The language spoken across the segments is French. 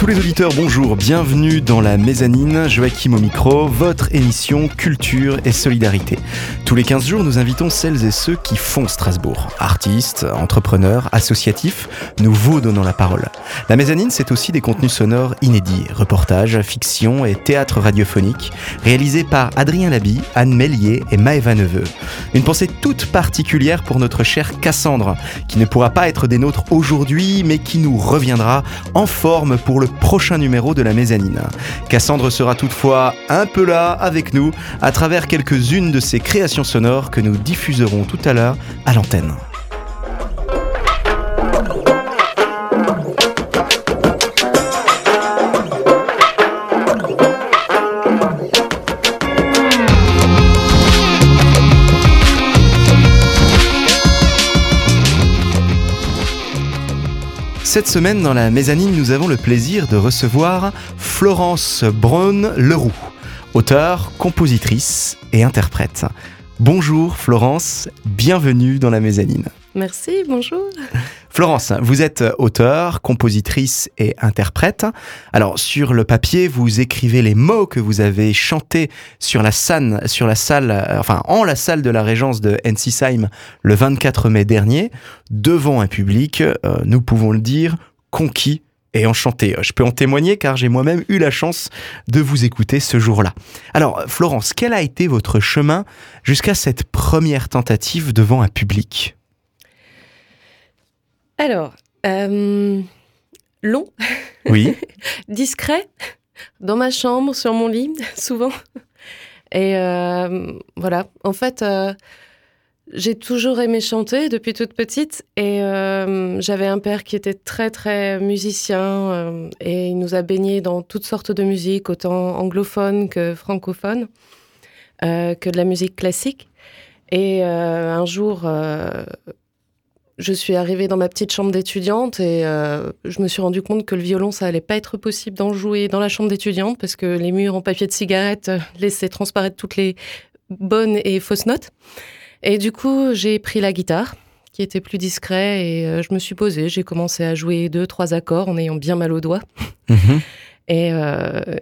Tous les auditeurs, bonjour, bienvenue dans la mezzanine, Joachim au micro, votre émission Culture et Solidarité. Tous les 15 jours, nous invitons celles et ceux qui font Strasbourg. Artistes, entrepreneurs, associatifs, nous vous donnons la parole. La mezzanine, c'est aussi des contenus sonores inédits, reportages, fiction et théâtre radiophonique, réalisés par Adrien Labi, Anne Mellier et Maëva Neveu. Une pensée toute particulière pour notre chère Cassandre, qui ne pourra pas être des nôtres aujourd'hui, mais qui nous reviendra en forme pour le prochain numéro de la mezzanine. Cassandre sera toutefois un peu là avec nous à travers quelques-unes de ses créations sonores que nous diffuserons tout à l'heure à l'antenne. Cette semaine, dans la mezzanine, nous avons le plaisir de recevoir Florence Braun-Leroux, auteure, compositrice et interprète. Bonjour Florence, bienvenue dans la mezzanine. Merci, bonjour. Florence, vous êtes auteure, compositrice et interprète. Alors sur le papier, vous écrivez les mots que vous avez chantés sur la scène, sur la salle, euh, enfin en la salle de la Régence de Ensisheim le 24 mai dernier, devant un public, euh, nous pouvons le dire, conquis et enchanté. Je peux en témoigner car j'ai moi-même eu la chance de vous écouter ce jour-là. Alors Florence, quel a été votre chemin jusqu'à cette première tentative devant un public? Alors, euh, long. Oui. Discret. Dans ma chambre, sur mon lit, souvent. Et euh, voilà. En fait, euh, j'ai toujours aimé chanter depuis toute petite. Et j'avais un père qui était très, très musicien. et il nous a baignés dans toutes sortes de musique, autant anglophone que francophone, que de la musique classique. Et un jour, je suis arrivée dans ma petite chambre d'étudiante et euh, je me suis rendu compte que le violon, ça allait pas être possible d'en jouer dans la chambre d'étudiante parce que les murs en papier de cigarette euh, laissaient transparaître toutes les bonnes et fausses notes. Et du coup, j'ai pris la guitare qui était plus discret et euh, je me suis posée. J'ai commencé à jouer deux, trois accords en ayant bien mal aux doigts. Mhm. Et,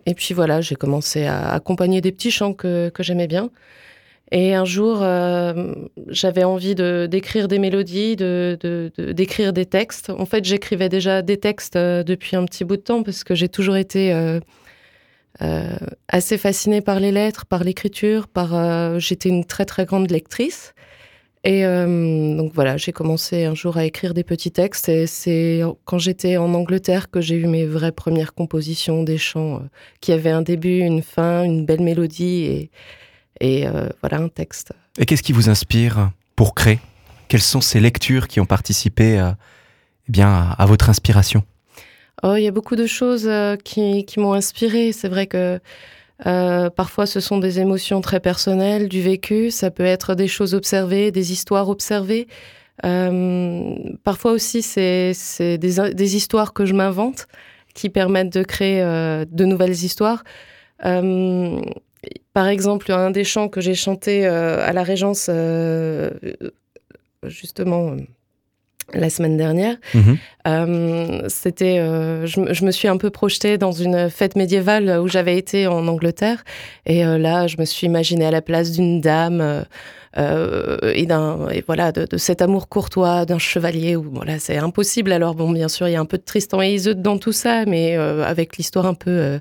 et, puis voilà, j'ai commencé à accompagner des petits chants que, que j'aimais bien. Et un jour, euh, j'avais envie de d'écrire des mélodies, de d'écrire des textes. En fait, j'écrivais déjà des textes euh, depuis un petit bout de temps parce que j'ai toujours été euh, assez fascinée par les lettres, par l'écriture, par. J'étais une très très grande lectrice. Et donc voilà, j'ai commencé un jour à écrire des petits textes. Et c'est quand j'étais en Angleterre que j'ai eu mes vraies premières compositions, des chants qui avaient un début, une fin, une belle mélodie et et euh, voilà un texte. Et qu'est-ce qui vous inspire pour créer? Quelles sont ces lectures qui ont participé à, eh bien, à, votre inspiration? Oh, Il y a beaucoup de choses euh, qui, qui m'ont inspiré. C'est vrai que euh, parfois, ce sont des émotions très personnelles, du vécu. Ça peut être des choses observées, des histoires observées. parfois aussi, c'est des, des, histoires que je m'invente qui permettent de créer de nouvelles histoires par exemple, un des chants que j'ai chanté euh, à la Régence, euh, justement, euh, la semaine dernière, mhm. c'était, je, me suis un peu projetée dans une fête médiévale où j'avais été en Angleterre, et là, je me suis imaginée à la place d'une dame. et d'un et voilà de, cet amour courtois d'un chevalier où voilà c'est impossible alors bon bien sûr il y a un peu de Tristan et Iseult dans tout ça mais avec l'histoire un peu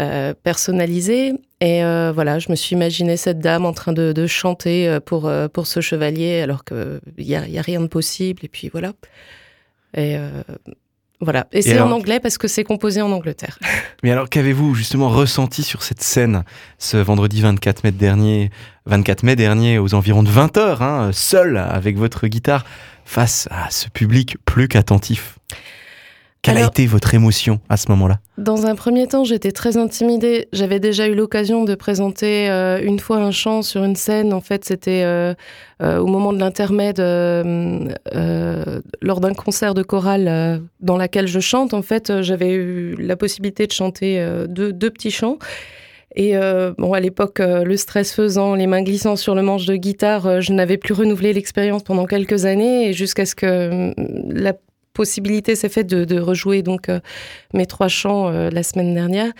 euh, personnalisé. Et euh, voilà, je me suis imaginé cette dame en train de, chanter euh, pour, pour ce chevalier, alors qu'il n'y a, y a rien de possible. Et puis voilà. Et voilà. Et, c'est en anglais parce que c'est composé en Angleterre. Mais alors, qu'avez-vous justement ressenti sur cette scène ce vendredi 24 mai dernier, 24 mai dernier, aux environs de 20 heures, hein, seul avec votre guitare, face à ce public plus qu'attentif? Quelle a été votre émotion à ce moment-là? Dans un premier temps, j'étais très intimidée. J'avais déjà eu l'occasion de présenter euh, une fois un chant sur une scène. En fait, c'était euh, euh, au moment de l'intermède, lors d'un concert de chorale dans laquelle je chante. En fait, j'avais eu la possibilité de chanter deux, deux, petits chants. Et bon, à l'époque, le stress faisant, les mains glissant sur le manche de guitare, je n'avais plus renouvelé l'expérience pendant quelques années, et jusqu'à ce que la possibilité s'est faite de, rejouer donc mes trois chants la semaine dernière.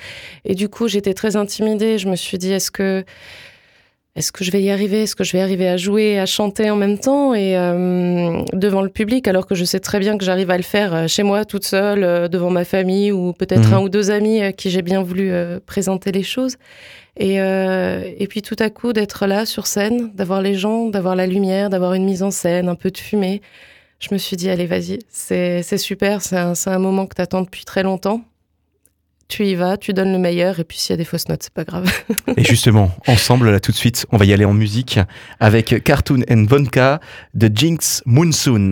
Et du coup, j'étais très intimidée. Je me suis dit, est-ce que est-ce que je vais y arriver? Est-ce que je vais arriver à jouer, à chanter en même temps? Et euh, devant le public, alors que je sais très bien que j'arrive à le faire euh, chez moi, toute seule, euh, devant ma famille ou peut-être mhm. un ou deux amis à qui j'ai bien voulu présenter les choses. Et, et puis tout à coup, d'être là sur scène, d'avoir les gens, d'avoir la lumière, d'avoir une mise en scène, un peu de fumée. Je me suis dit, allez, vas-y, c'est super, c'est un, un moment que tu attends depuis très longtemps tu y vas, tu donnes le meilleur, et puis s'il y a des fausses notes, c'est pas grave. et justement, ensemble, là tout de suite, on va y aller en musique avec Cartoon and Vodka de Jinx Monsoon.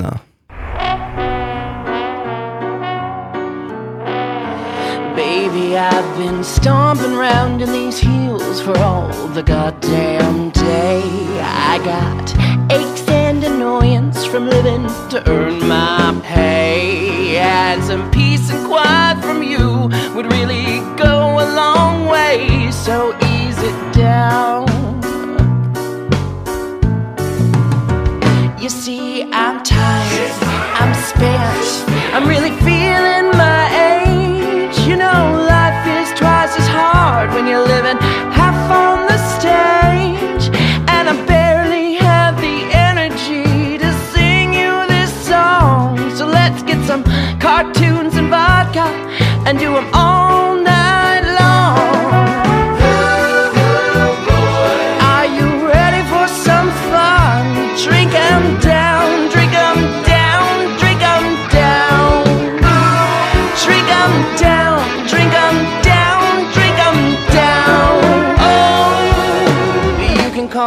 Baby, I've been stomping around in these heels for all the goddamn day. I got annoyance from living to earn my pay. And some peace and quiet from you would really go a long way. So ease it down. You see, I'm tired, I'm spent, I'm really feeling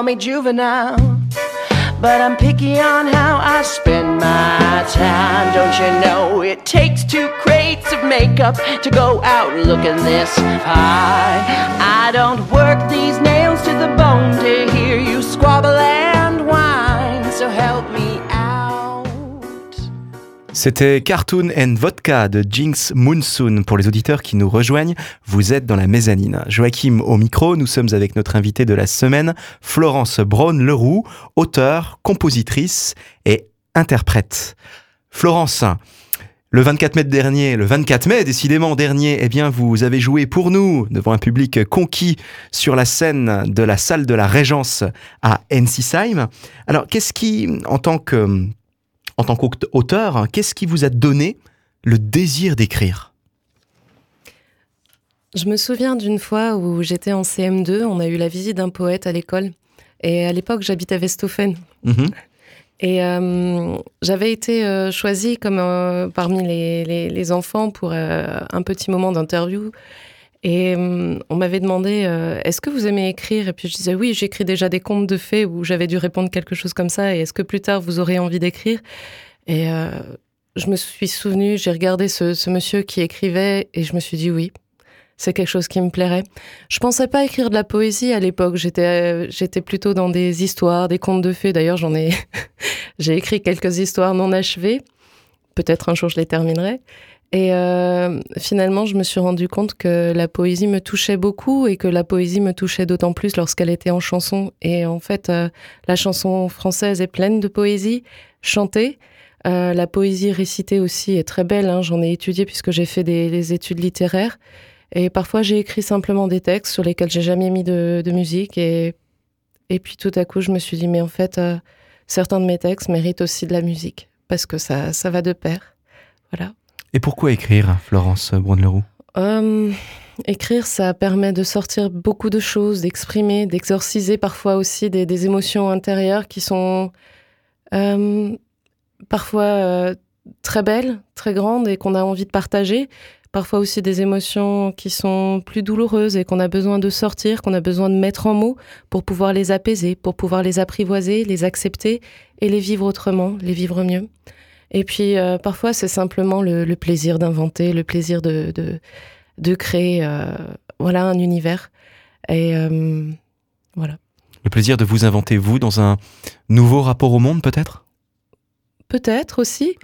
me juvenile. But I'm picky on how I spend my time. Don't you know it takes two crates of makeup to go out looking this fine? I don't work these nails to the bone C'était Cartoon and Vodka de Jinx Monsoon. Pour les auditeurs qui nous rejoignent, vous êtes dans la mezzanine. Joachim au micro, nous sommes avec notre invitée de la semaine, Florence Braun-Leroux, auteure, compositrice et interprète. Florence, le 24 mai dernier, le 24 mai décidément dernier, eh bien vous avez joué pour nous devant un public conquis sur la scène de la salle de la Régence à Ensisheim. Alors qu'est-ce qui, en tant que en tant qu'auteur, qu'est-ce qui vous a donné le désir d'écrire? Je me souviens d'une fois où j'étais en CM2, on a eu la visite d'un poète à l'école. Et à l'époque, j'habitais à Westhofen. Mhm. Et euh, j'avais été euh, choisie comme euh, parmi les, enfants pour un petit moment d'interview. Et on m'avait demandé est-ce que vous aimez écrire? Et puis je disais oui, j'écris déjà des contes de fées où j'avais dû répondre quelque chose comme ça. Et est-ce que plus tard vous aurez envie d'écrire? Et je me suis souvenue, j'ai regardé ce, monsieur qui écrivait et je me suis dit oui, c'est quelque chose qui me plairait. Je pensais pas écrire de la poésie à l'époque. J'étais j'étais plutôt dans des histoires, des contes de fées. D'ailleurs, j'en ai j'ai écrit quelques histoires non achevées. Peut-être un jour je les terminerai. Et euh, finalement, je me suis rendu compte que la poésie me touchait beaucoup et que la poésie me touchait d'autant plus lorsqu'elle était en chanson. Et en fait, euh, la chanson française est pleine de poésie chantée. Euh, la poésie récitée aussi est très belle. Hein. J'en ai étudié puisque j'ai fait des, études littéraires. Et parfois, j'ai écrit simplement des textes sur lesquels j'ai jamais mis de, de, musique. Et, et puis tout à coup, je me suis dit, mais en fait, certains de mes textes méritent aussi de la musique parce que ça, ça va de pair. Voilà. Et pourquoi écrire, Florence Brunleroux euh, Écrire, ça permet de sortir beaucoup de choses, d'exprimer, d'exorciser parfois aussi des, émotions intérieures qui sont euh, parfois euh, très belles, très grandes et qu'on a envie de partager. Parfois aussi des émotions qui sont plus douloureuses et qu'on a besoin de sortir, qu'on a besoin de mettre en mots pour pouvoir les apaiser, pour pouvoir les apprivoiser, les accepter et les vivre autrement, les vivre mieux. Et puis euh, parfois c'est simplement le, plaisir d'inventer, le plaisir de, de, créer euh, voilà, un univers. Et euh, voilà. Le plaisir de vous inventer, vous, dans un nouveau rapport au monde peut-être? Peut-être aussi.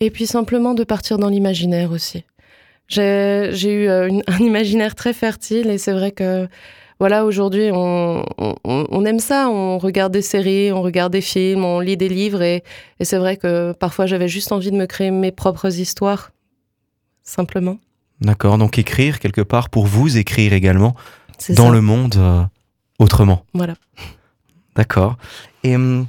Et puis simplement de partir dans l'imaginaire aussi. J'ai eu un imaginaire très fertile et c'est vrai que voilà, aujourd'hui, on, on, aime ça. On regarde des séries, on regarde des films, on lit des livres. Et, et c'est vrai que parfois, j'avais juste envie de me créer mes propres histoires, simplement. D'accord, donc écrire quelque part pour vous écrire également dans le monde euh, autrement. Voilà. D'accord. Et hum,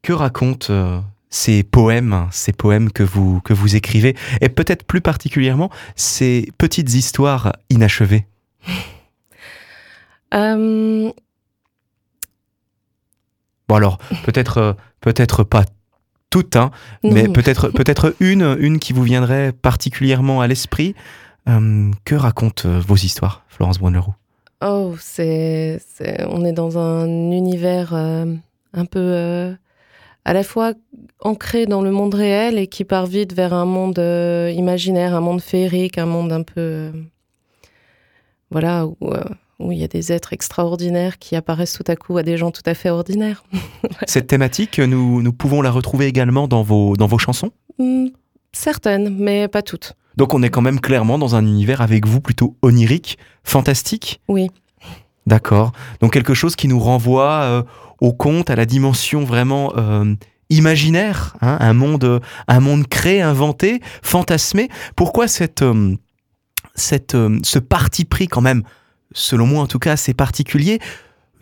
que racontent euh, ces poèmes, ces poèmes que vous, que vous écrivez, et peut-être plus particulièrement ces petites histoires inachevées? euh, Bon alors, peut-être euh, peut-être pas toutes, hein, mais peut-être peut-être une, une qui vous viendrait particulièrement à l'esprit. Euh, que racontent vos histoires, Florence Brunleroux Oh, c'est, on est dans un univers un peu à la fois ancré dans le monde réel et qui part vite vers un monde imaginaire, un monde féerique, un monde un peu voilà, euh, où, il y a des êtres extraordinaires qui apparaissent tout à coup à des gens tout à fait ordinaires. Cette thématique, nous, nous pouvons la retrouver également dans vos, dans vos chansons? Hmm, Certaines, mais pas toutes. Donc on est quand même clairement dans un univers avec vous plutôt onirique, fantastique? Oui. D'accord. Donc quelque chose qui nous renvoie euh, au conte, à la dimension vraiment euh, imaginaire, hein, un, monde, un monde créé, inventé, fantasmé. Pourquoi cette cette, euh, ce parti pris quand même, selon moi en tout cas, assez particulier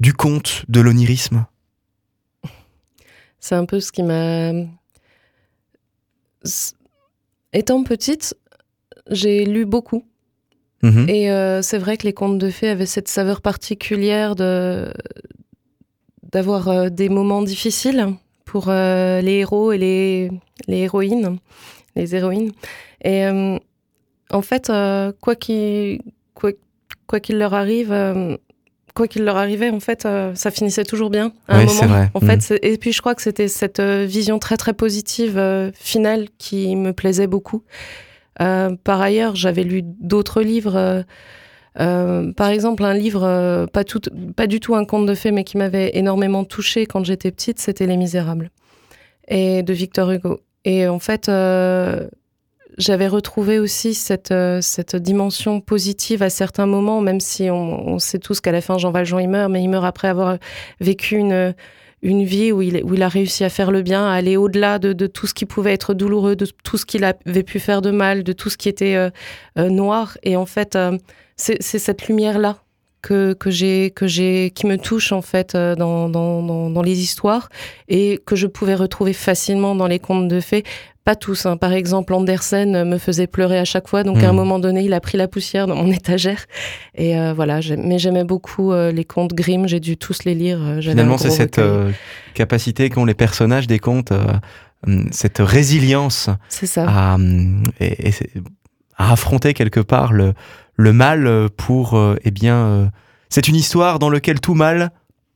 du conte, de l'onirisme C'est un peu ce qui m'a... Étant petite, j'ai lu beaucoup. Mhm. Et euh, c'est vrai que les contes de fées avaient cette saveur particulière de d'avoir euh, des moments difficiles pour les héros et les, les héroïnes, les héroïnes. Et en fait, euh, quoi qu'il quoi, leur arrive, euh, quoi qu'il leur arrivait, en fait, euh, ça finissait toujours bien à un moment. Vrai. En fait, mm. et puis je crois que c'était cette vision très très positive finale qui me plaisait beaucoup. par ailleurs, j'avais lu d'autres livres. par exemple, un livre pas, tout, pas du tout un conte de fées, mais qui m'avait énormément touchée quand j'étais petite, c'était Les Misérables et de Victor Hugo. Et en fait, j'avais retrouvé aussi cette, euh, cette dimension positive à certains moments, même si on, sait tous qu'à la fin, Jean Valjean, il meurt, mais il meurt après avoir vécu une, une vie où il, où il a réussi à faire le bien, à aller au-delà de, de, tout ce qui pouvait être douloureux, de tout ce qu'il avait pu faire de mal, de tout ce qui était euh, euh, noir. Et en fait, c'est cette lumière-là que, que j'ai que j'ai qui me touche en fait dans, dans, dans, dans, les histoires et que je pouvais retrouver facilement dans les contes de fées pas tous. Hein. Par exemple, Andersen me faisait pleurer à chaque fois. Donc, à un hmm. moment donné, il a pris la poussière dans mon étagère. Et euh, voilà, mais j'aimais beaucoup euh, les contes Grimm. J'ai dû tous les lire. Euh, Finalement, c'est cette capacité qu'ont les personnages des contes, hum, cette résilience ça. À, hum, à, affronter quelque part le, le mal pour, eh bien, c'est une histoire dans laquelle tout mal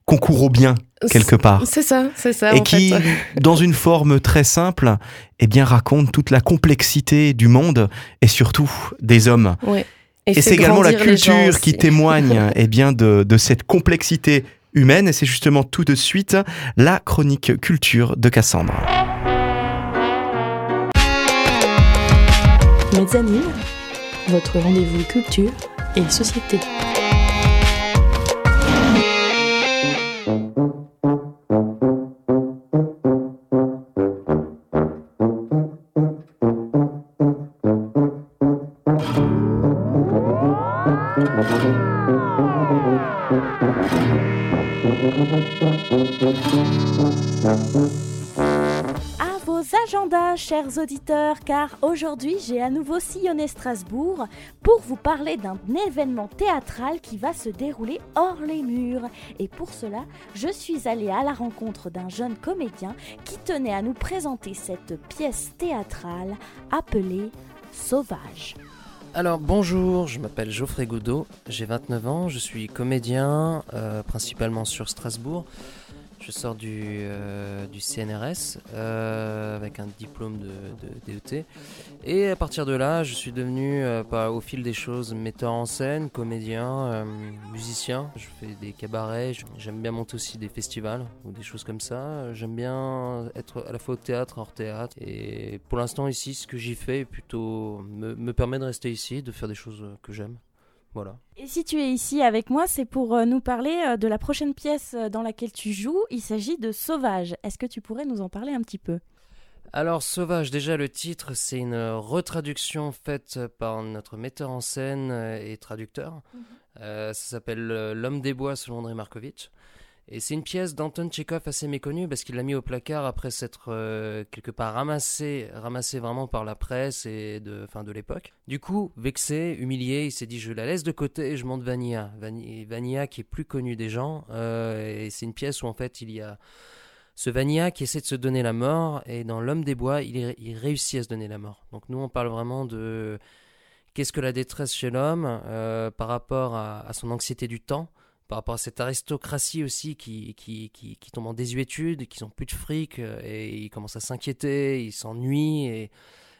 concourt au bien quelque part. C'est ça, c'est ça. Et qui, dans une forme très simple, eh bien, raconte toute la complexité du monde et surtout des hommes. Et, c'est également la culture qui témoigne eh bien, de, de cette complexité humaine. Et c'est justement tout de suite la chronique culture de Cassandre. Mezzanine, votre rendez-vous culture et société. Chers auditeurs, car aujourd'hui j'ai à nouveau sillonné Strasbourg pour vous parler d'un événement théâtral qui va se dérouler hors les murs. Et pour cela, je suis allée à la rencontre d'un jeune comédien qui tenait à nous présenter cette pièce théâtrale appelée Sauvage. Alors bonjour, je m'appelle Geoffrey Godot, j'ai 29 ans, je suis comédien euh, principalement sur Strasbourg. Je sors du, euh, CNRS euh, avec un diplôme de, DET. Et à partir de là, je suis devenu, euh, au fil des choses, metteur en scène, comédien, musicien. Je fais des cabarets. J'aime bien monter aussi des festivals ou des choses comme ça. J'aime bien être à la fois au théâtre, hors théâtre. Et pour l'instant, ici, ce que j'y fais plutôt me, me permet de rester ici, de faire des choses que j'aime. Voilà. Et si tu es ici avec moi, c'est pour euh, nous parler euh, de la prochaine pièce euh, dans laquelle tu joues. Il s'agit de Sauvage. Est-ce que tu pourrais nous en parler un petit peu? Alors, Sauvage, déjà le titre, c'est une retraduction faite par notre metteur en scène et traducteur. Euh, ça s'appelle L'homme des bois selon André Markovitch. Et c'est une pièce d'Anton Tchekhov assez méconnue parce qu'il l'a mis au placard après s'être euh, quelque part ramassé, ramassé vraiment par la presse et de, fin, de l'époque. Du coup, vexé, humilié, il s'est dit je la laisse de côté et je monte Vanilla. Vani- Vanilla qui est plus connu des gens. euh, et c'est une pièce où en fait il y a ce Vanilla qui essaie de se donner la mort et dans L'homme des bois il, réussit à se donner la mort. Donc nous on parle vraiment de qu'est-ce que la détresse chez l'homme euh, par rapport à son anxiété du temps, par rapport à cette aristocratie aussi qui, qui, qui, qui tombe en désuétude, qui n'ont plus de fric euh, et ils commencent à s'inquiéter, ils s'ennuient et,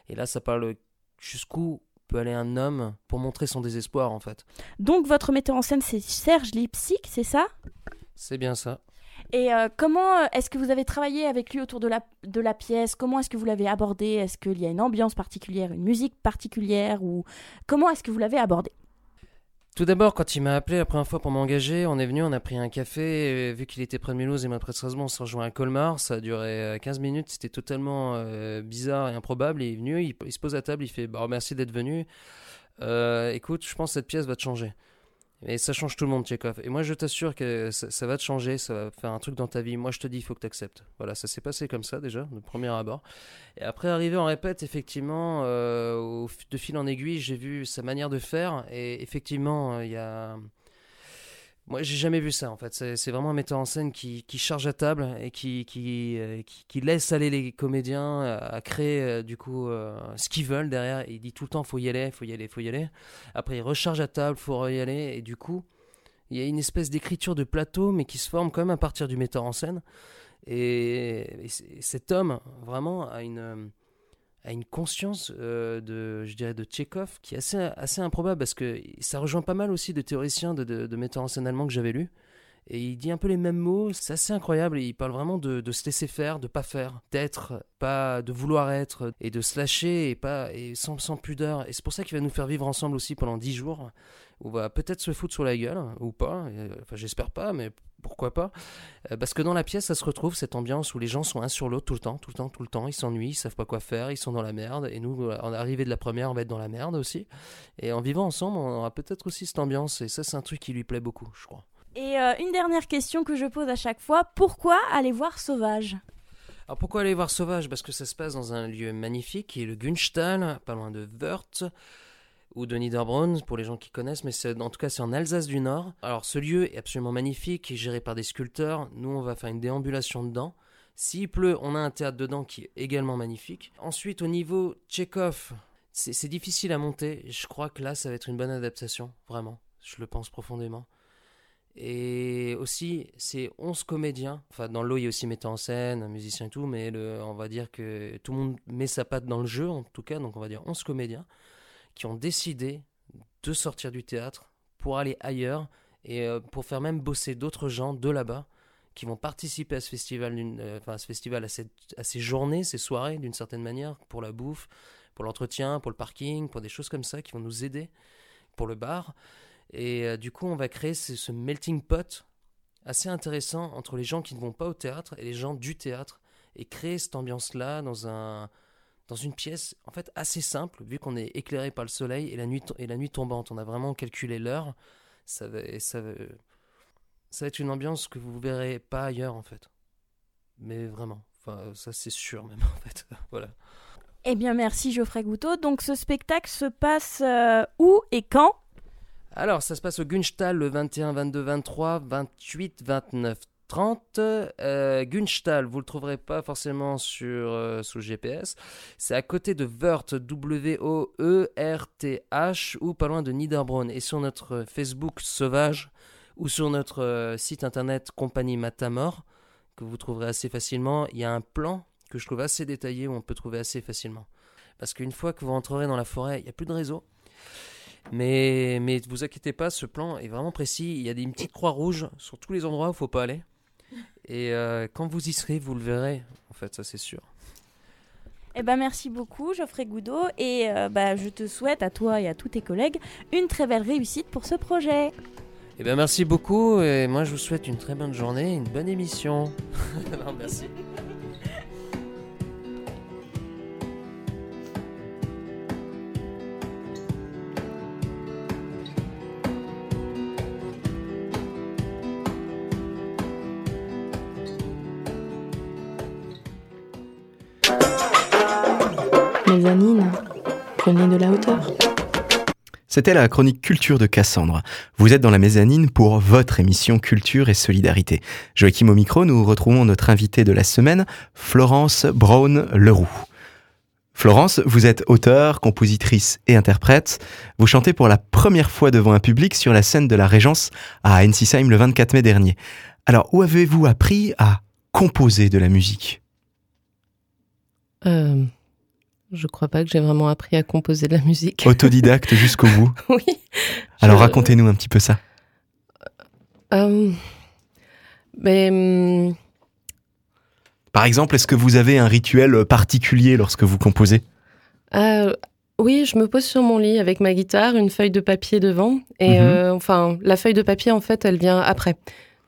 et là ça parle jusqu'où peut aller un homme pour montrer son désespoir en fait. Donc, votre metteur en scène, c'est Serge Lipsic, c'est ça? C'est bien ça. Et euh, comment euh, est-ce que vous avez travaillé avec lui autour de la, de la pièce? Comment est-ce que vous l'avez abordé? Est-ce qu'il y a une ambiance particulière, une musique particulière? Ou comment est-ce que vous l'avez abordé? Tout d'abord, quand il m'a appelé la première fois pour m'engager, on est venu, on a pris un café. Vu qu'il était près de Mulhouse et moi près de on s'est rejoint à Colmar. Ça a duré euh, 15 minutes. C'était totalement euh, bizarre et improbable. Il est venu, il, il se pose à table, il fait bah, Merci d'être venu. Euh, écoute, je pense que cette pièce va te changer. Et ça change tout le monde, Tchekhov. Et moi, je t'assure que ça, va te changer, ça va faire un truc dans ta vie. Moi, je te dis, il faut que tu acceptes. Voilà, ça s'est passé comme ça déjà, de premier abord. Et après, arrivé en répète, effectivement, euh, de fil en aiguille, j'ai vu sa manière de faire. Et effectivement, euh, il y a. Moi, j'ai jamais vu ça en fait. C'est vraiment un metteur en scène qui, charge à table et qui, euh, laisse aller les comédiens à, à créer euh, du coup euh, ce qu'ils veulent derrière. Il dit tout le temps faut y aller, faut y aller, faut y aller. Après, il recharge à table, faut y aller. Et du coup, il y a une espèce d'écriture de plateau, mais qui se forme quand même à partir du metteur en scène. Et, cet homme, vraiment, a une, a une conscience euh, de, je dirais, de Tchekhov qui est assez, assez improbable parce que ça rejoint pas mal aussi de théoriciens, de, de, de metteurs en scène allemands que j'avais lus. Et il dit un peu les mêmes mots, c'est assez incroyable. Et il parle vraiment de, se laisser faire, de pas faire, d'être, pas de vouloir être, et de se lâcher et pas et sans, sans pudeur. Et c'est pour ça qu'il va nous faire vivre ensemble aussi pendant dix jours. On va peut-être se foutre sur la gueule ou pas. Euh, Enfin, j'espère pas, mais pourquoi pas Euh, Parce que dans la pièce, ça se retrouve cette ambiance où les gens sont un sur l'autre tout le temps, tout le temps, tout le temps. Ils s'ennuient, ils savent pas quoi faire, ils sont dans la merde. Et nous, en arrivée de la première, on va être dans la merde aussi. Et en vivant ensemble, on aura peut-être aussi cette ambiance. Et ça, c'est un truc qui lui plaît beaucoup, je crois. Et euh, une dernière question que je pose à chaque fois pourquoi aller voir Sauvage? Alors pourquoi aller voir Sauvage? Parce que ça se passe dans un lieu magnifique qui est le Gunstall, pas loin de Wörth ou de Niederbronn pour les gens qui connaissent, mais c'est- en tout cas c'est en Alsace du Nord. Alors ce lieu est absolument magnifique, est géré par des sculpteurs. Nous on va faire une déambulation dedans. S'il pleut, on a un théâtre dedans qui est également magnifique. Ensuite au niveau Tchekhov, c'est c'est difficile à monter. Je crois que là ça va être une bonne adaptation, vraiment. Je le pense profondément. Et aussi, c'est 11 comédiens. Enfin, dans l'eau, il y a aussi metteur en scène, musicien et tout, mais on va dire que tout le monde met sa patte dans le jeu, en tout cas. Donc, on va dire 11 comédiens qui ont décidé de sortir du théâtre pour aller ailleurs et euh, pour faire même bosser d'autres gens de là-bas qui vont participer à ce festival, euh, enfin, à ce festival, à, à ces journées, ces soirées, d'une certaine manière, pour la bouffe, pour l'entretien, pour le parking, pour des choses comme ça qui vont nous aider, pour le bar. Et euh, du coup, on va créer ce melting pot assez intéressant entre les gens qui ne vont pas au théâtre et les gens du théâtre et créer cette ambiance-là dans un dans une pièce en fait assez simple vu qu'on est éclairé par le soleil et la nuit et la nuit tombante. On a vraiment calculé l'heure. Ça va, et ça va, ça va être une ambiance que vous verrez pas ailleurs en fait. Mais vraiment, enfin ça c'est sûr même en fait. voilà. Eh bien, merci Geoffrey Goutot. Donc, ce spectacle se passe euh, où et quand? Alors, ça se passe au Gunstall le 21, 22, 23, 28, 29, 30. Euh, Gunstall, vous le trouverez pas forcément sur, euh, sous GPS. C'est à côté de Wörth, W-O-E-R-T-H, ou pas loin de Niederbronn. Et sur notre Facebook Sauvage, ou sur notre euh, site internet Compagnie Matamor, que vous trouverez assez facilement, il y a un plan que je trouve assez détaillé où on peut trouver assez facilement. Parce qu'une fois que vous entrerez dans la forêt, il n'y a plus de réseau. Mais, mais vous inquiétez pas, ce plan est vraiment précis. Il y a des petites croix rouges sur tous les endroits où il faut pas aller. Et euh, quand vous y serez, vous le verrez. En fait, ça c'est sûr. Eh ben merci beaucoup Geoffrey Goudot et euh, bah, je te souhaite à toi et à tous tes collègues une très belle réussite pour ce projet. Eh bien, merci beaucoup et moi je vous souhaite une très bonne journée, une bonne émission. Non, merci. Prenez de la hauteur. C'était la chronique culture de Cassandre. Vous êtes dans la mezzanine pour votre émission Culture et Solidarité. Joachim au micro, nous retrouvons notre invitée de la semaine, Florence Brown-Leroux. Florence, vous êtes auteure, compositrice et interprète. Vous chantez pour la première fois devant un public sur la scène de la Régence à Ensisheim le 24 mai dernier. Alors, où avez-vous appris à composer de la musique? Euh, je crois pas que j'ai vraiment appris à composer de la musique. Autodidacte jusqu'au bout. oui. Alors, Je- racontez-nous un petit peu ça. Euh, mais hum, Par exemple, est-ce que vous avez un rituel particulier lorsque vous composez? Euh, oui, je me pose sur mon lit avec ma guitare, une feuille de papier devant. Et Mhm. euh, enfin, la feuille de papier, en fait, elle vient après.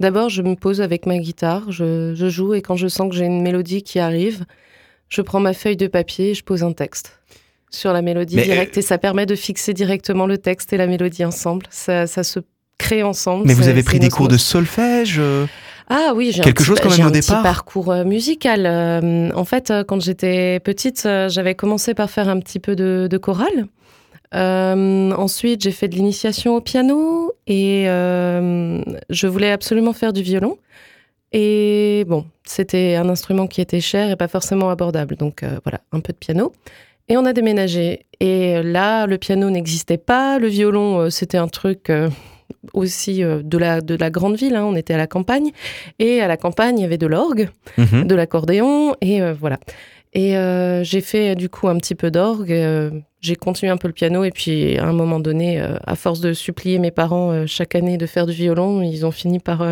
D'abord, je me pose avec ma guitare, je, je joue et quand je sens que j'ai une mélodie qui arrive, je prends ma feuille de papier et je pose un texte sur la mélodie Mais, euh, directe. Et ça permet de fixer directement le texte et la mélodie ensemble. Ça, ça se crée ensemble. Mais vous avez pris des cours de solfège euh Ah oui, j'ai Quelque un petit, chose quand même au un petit départ parcours euh, musical. Euh, en fait, quand j'étais petite, j'avais commencé par faire un petit peu de, de chorale. Euh, ensuite, j'ai fait de l'initiation au piano et je voulais absolument faire du violon. Et bon, c'était un instrument qui était cher et pas forcément abordable. Donc euh, voilà, un peu de piano. Et on a déménagé. Et là, le piano n'existait pas. Le violon, euh, c'était un truc euh, aussi de, la, de la grande ville. hein. On était à la campagne. Et à la campagne, il y avait de l'orgue, Mhm. de l'accordéon. Et voilà. Et euh, j'ai fait du coup un petit peu d'orgue. euh, j'ai continué un peu le piano. Et puis à un moment donné, euh, à force de supplier mes parents chaque année de faire du violon, ils ont fini par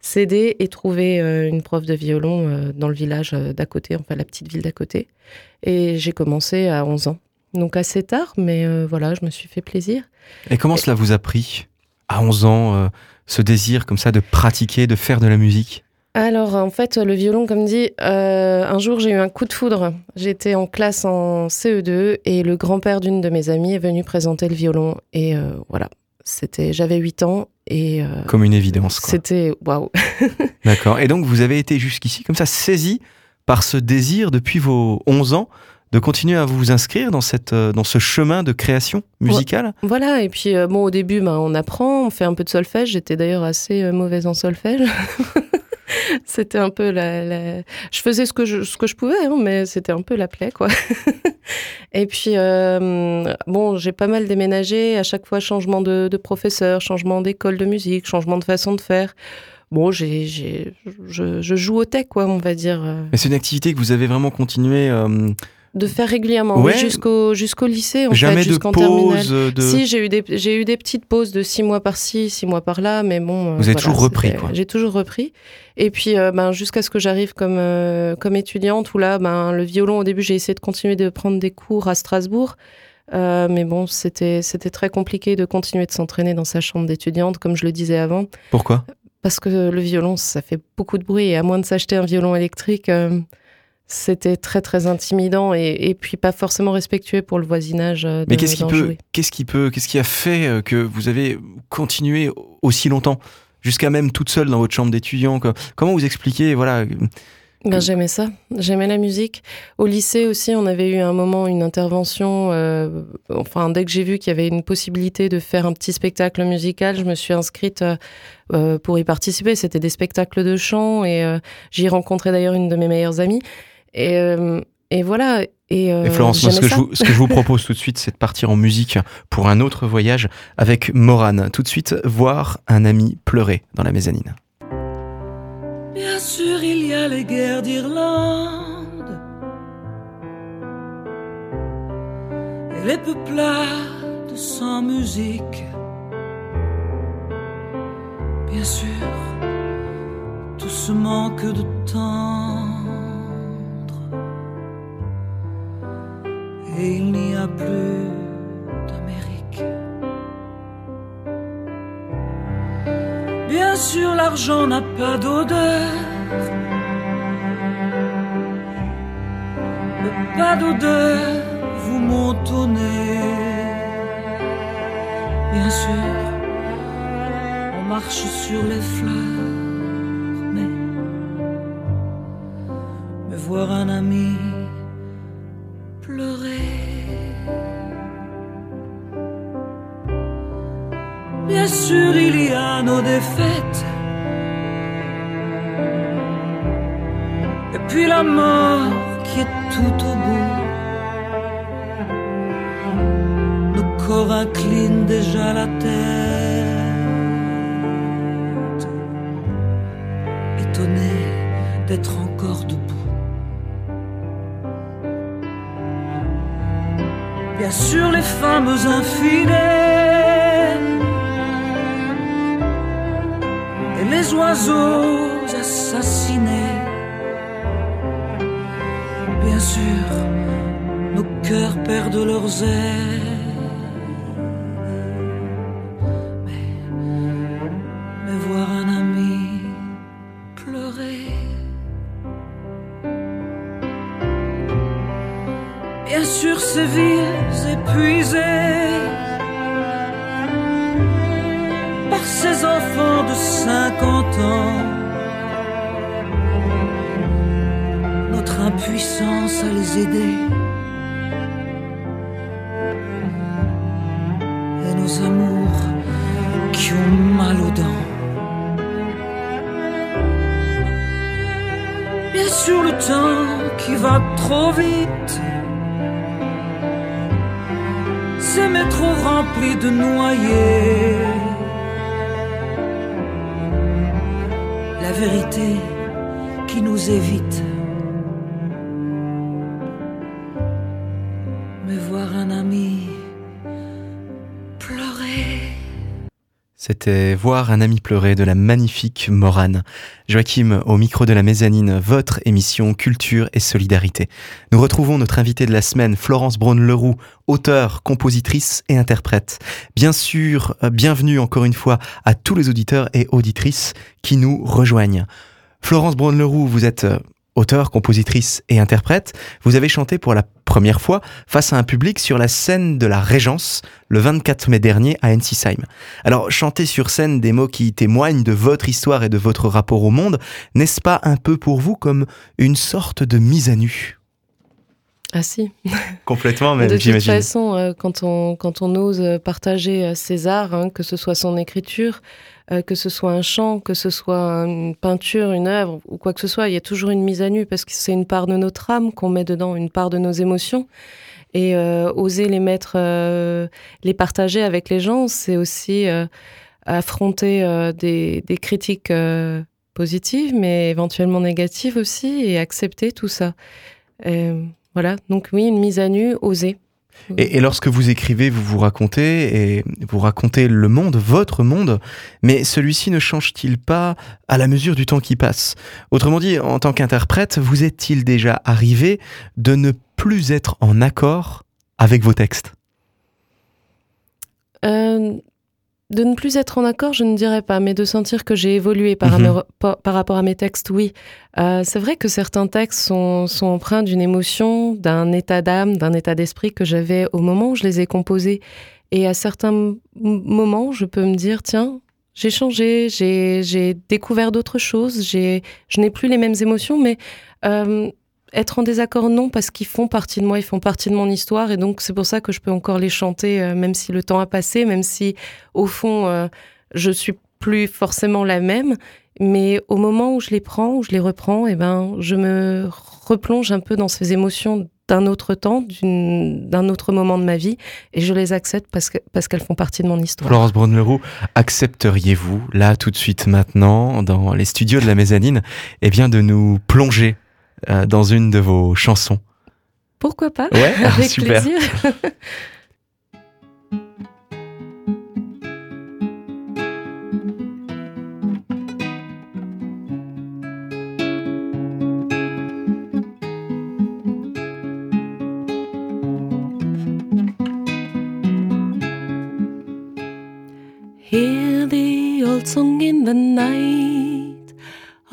céder et trouver une prof de violon dans le village d'à côté, enfin la petite ville d'à côté. Et j'ai commencé à 11 ans. Donc assez tard, mais voilà, je me suis fait plaisir. Et comment cela vous a pris à 11 ans ce désir comme ça de pratiquer, de faire de la musique? Alors, en fait, le violon, comme dit, euh, un jour, j'ai eu un coup de foudre. J'étais en classe en CE2 et le grand-père d'une de mes amies est venu présenter le violon. Et euh, voilà, c'était, j'avais 8 ans et euh, Comme une évidence. quoi. c'était waouh. D'accord. Et donc vous avez été jusqu'ici comme ça saisi par ce désir depuis vos 11 ans de continuer à vous inscrire dans, cette, dans ce chemin de création musicale? Voilà, et puis euh, bon, au début, ben, on apprend, on fait un peu de solfège. J'étais d'ailleurs assez euh, mauvaise en solfège. c'était un peu la, Je faisais ce que je, ce que je pouvais, hein, mais c'était un peu la plaie, quoi. et puis, euh, bon, j'ai pas mal déménagé. À chaque fois, changement de, de professeur, changement d'école de musique, changement de façon de faire. Bon, j'ai, j'ai, je, je joue au tech, quoi, on va dire. Mais c'est une activité que vous avez vraiment continué, euh, De faire régulièrement, Ouais. oui, jusqu'au, jusqu'au lycée, en jamais fait, de jusqu'en terminale. euh, De... Si, j'ai eu, des, j'ai eu des petites pauses de six mois par-ci, six mois par-là, mais bon. euh, Vous avez toujours repris, quoi. J'ai toujours repris. Et puis, euh, ben, jusqu'à ce que j'arrive comme, euh, comme étudiante, où là, ben, le violon, au début, j'ai essayé de continuer de prendre des cours à Strasbourg. Euh, mais bon, c'était, c'était très compliqué de continuer de s'entraîner dans sa chambre d'étudiante, comme je le disais avant, Pourquoi? Parce que le violon, ça fait beaucoup de bruit, et à moins de s'acheter un violon électrique, euh, c'était très, très intimidant, et, et puis pas forcément respectueux pour le voisinage. euh, Mais de- qu'est-ce qui d'en peut, jouer. qu'est-ce qui peut, qu'est-ce qui a fait euh, que vous avez continué aussi longtemps, jusqu'à même toute seule dans votre chambre d'étudiant Comment vous expliquez, voilà Ben, j'aimais ça, j'aimais la musique. Au lycée aussi, on avait eu un moment une intervention. euh, enfin, dès que j'ai vu qu'il y avait une possibilité de faire un petit spectacle musical, je me suis inscrite euh, euh, pour y participer. C'était des spectacles de chant et euh, j'y rencontrais d'ailleurs une de mes meilleures amies. Et, euh, et voilà. Et, euh, Et Florence, moi, ce que, je vous, ce que je vous propose tout de suite, c'est de partir en musique pour un autre voyage avec Morane. Tout de suite, voir un ami pleurer dans la mezzanine. Bien sûr, il y a les guerres d'Irlande et les peuplades sans musique. Bien sûr, tout ce manque de tendre et il n'y a plus d'Amérique. Bien sûr, l'argent n'a pas d'odeur. Pas d'odeur, vous montonnez. Bien sûr, on marche sur les fleurs, nos défaites. Et puis la mort qui est tout au bout. Nos corps inclinent déjà la tête, étonnés d'être encore debout. Bien sûr, les femmes infidèles les oiseaux assassinés. Bien sûr, nos cœurs perdent leurs ailes. C'était Voir un ami pleurer de la magnifique Morane. Joachim, au micro de la mezzanine, votre émission Culture et Solidarité. Nous retrouvons notre invitée de la semaine, Florence Braun-Leroux, auteure, compositrice et interprète. Bien sûr, euh, bienvenue encore une fois à tous les auditeurs et auditrices qui nous rejoignent. Florence Braun-Leroux, vous êtes auteure, compositrice et interprète. Vous avez chanté pour la première fois face à un public sur la scène de la Régence le 24 mai dernier à Ensisheim. Alors, chanter sur scène des mots qui témoignent de votre histoire et de votre rapport au monde, n'est-ce pas un peu pour vous comme une sorte de mise à nu? Ah si. Complètement, même, de toute j'imagine. façon, euh, quand, on, quand on ose partager euh, ses arts, hein, que ce soit son écriture, euh, que ce soit un chant, que ce soit une peinture, une œuvre ou quoi que ce soit, il y a toujours une mise à nu parce que c'est une part de notre âme qu'on met dedans, une part de nos émotions. Et euh, oser les mettre, euh, les partager avec les gens, c'est aussi affronter des, des critiques positives, mais éventuellement négatives aussi, et accepter tout ça. Voilà, donc oui, une mise à nu, oser. Et, lorsque vous écrivez, vous vous racontez et vous racontez le monde, votre monde, mais celui-ci ne change-t-il pas à la mesure du temps qui passe? Autrement dit, en tant qu'interprète, vous est-il déjà arrivé de ne plus être en accord avec vos textes? Euh, de ne plus être en accord, je ne dirais pas, mais de sentir que j'ai évolué par, Mhm. à par, rapport à mes textes, oui. Euh, c'est vrai que certains textes sont, sont empreints d'une émotion, d'un état d'âme, d'un état d'esprit que j'avais au moment où je les ai composés. Et à certains moments, je peux me dire, tiens, j'ai changé, j'ai découvert d'autres choses, je n'ai plus les mêmes émotions, mais euh, être en désaccord, non, parce qu'ils font partie de moi, ils font partie de mon histoire, et donc c'est pour ça que je peux encore les chanter, euh, même si le temps a passé, même si au fond, euh, je suis plus forcément la même, mais au moment où je les prends, où je les reprends, eh ben, je me replonge un peu dans ces émotions d'un autre temps, d'un autre moment de ma vie, et je les accepte parce que parce qu'elles font partie de mon histoire. Florence Braun-Leroux, accepteriez-vous, là, tout de suite, maintenant, dans les studios de la mezzanine, eh bien, de nous plonger euh, dans une de vos chansons. Pourquoi pas Ouais, super.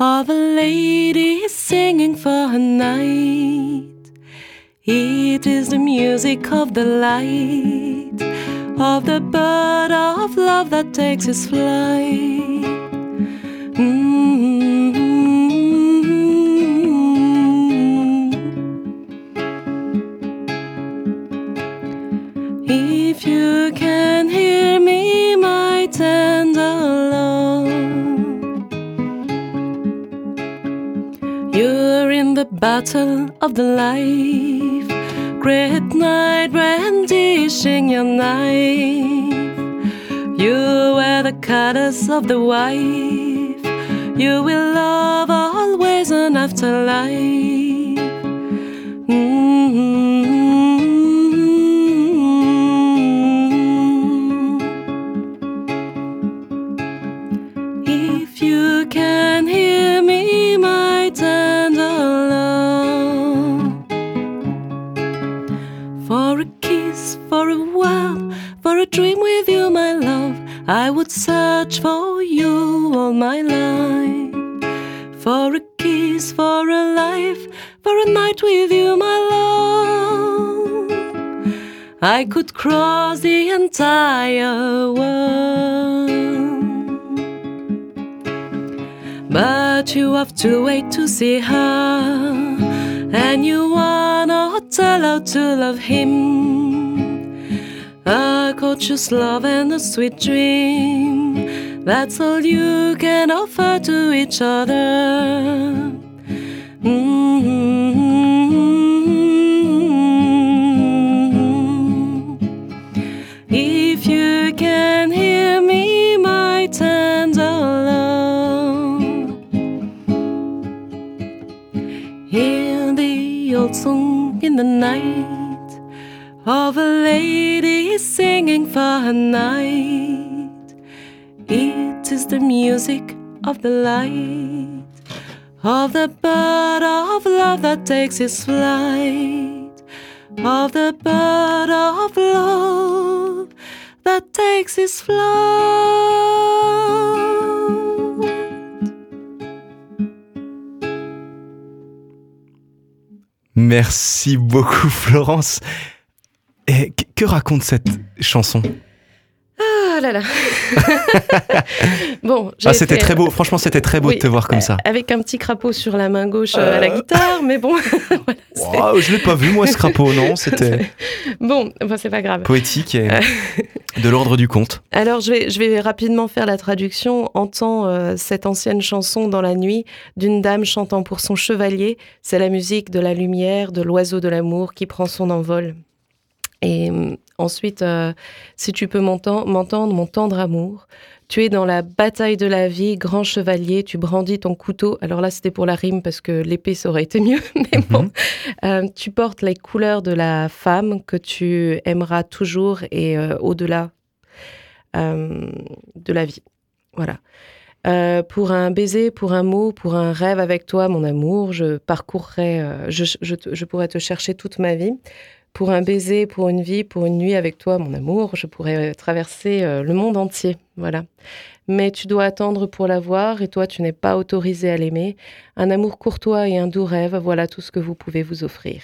Of a lady singing for her knight. It is the music of the light of the bird of love that takes its flight. Mm-hmm. Battle of the life. Great night, brandishing your knife. You wear the colors of the wife. You will love always and afterlife. I could cross the entire world. But you have to wait to see her, and you wanna tell her to love him. A gorgeous love and a sweet dream. That's all you can offer to each other. Mm-hmm. In the night of a lady singing for her night. It is the music of the light, of the bird of love that takes its flight, of the bird of love that takes its flight. Merci beaucoup Florence. Et que- raconte cette chanson? Ah là là. bon, Ah, c'était fait- très beau. Franchement, c'était très beau Oui, de te voir comme ça. Avec un petit crapaud sur la main gauche euh, à la guitare, mais bon. voilà, Wow, je l'ai pas vu moi ce crapaud, non C'était Bon, enfin, c'est pas grave. poétique et de l'ordre du conte. Alors, je vais, rapidement faire la traduction. Entend euh, cette ancienne chanson dans la nuit d'une dame chantant pour son chevalier. C'est la musique de la lumière, de l'oiseau de l'amour qui prend son envol. Et euh, ensuite, euh, si tu peux m'enten- m'entendre, mon tendre amour, tu es dans la bataille de la vie, grand chevalier, tu brandis ton couteau. Alors là, c'était pour la rime parce que l'épée, ça aurait été mieux. Mais bon, Euh, tu portes les couleurs de la femme que tu aimeras toujours et euh, au-delà euh, de la vie. Voilà. Euh, pour un baiser, pour un mot, pour un rêve avec toi, mon amour, je parcourrai, euh, je, je, te- je pourrais te chercher toute ma vie. Pour un baiser, pour une vie, pour une nuit avec toi, mon amour, je pourrais traverser euh, le monde entier. Voilà. Mais tu dois attendre pour l'avoir et toi, tu n'es pas autorisé à l'aimer. Un amour courtois et un doux rêve, voilà tout ce que vous pouvez vous offrir.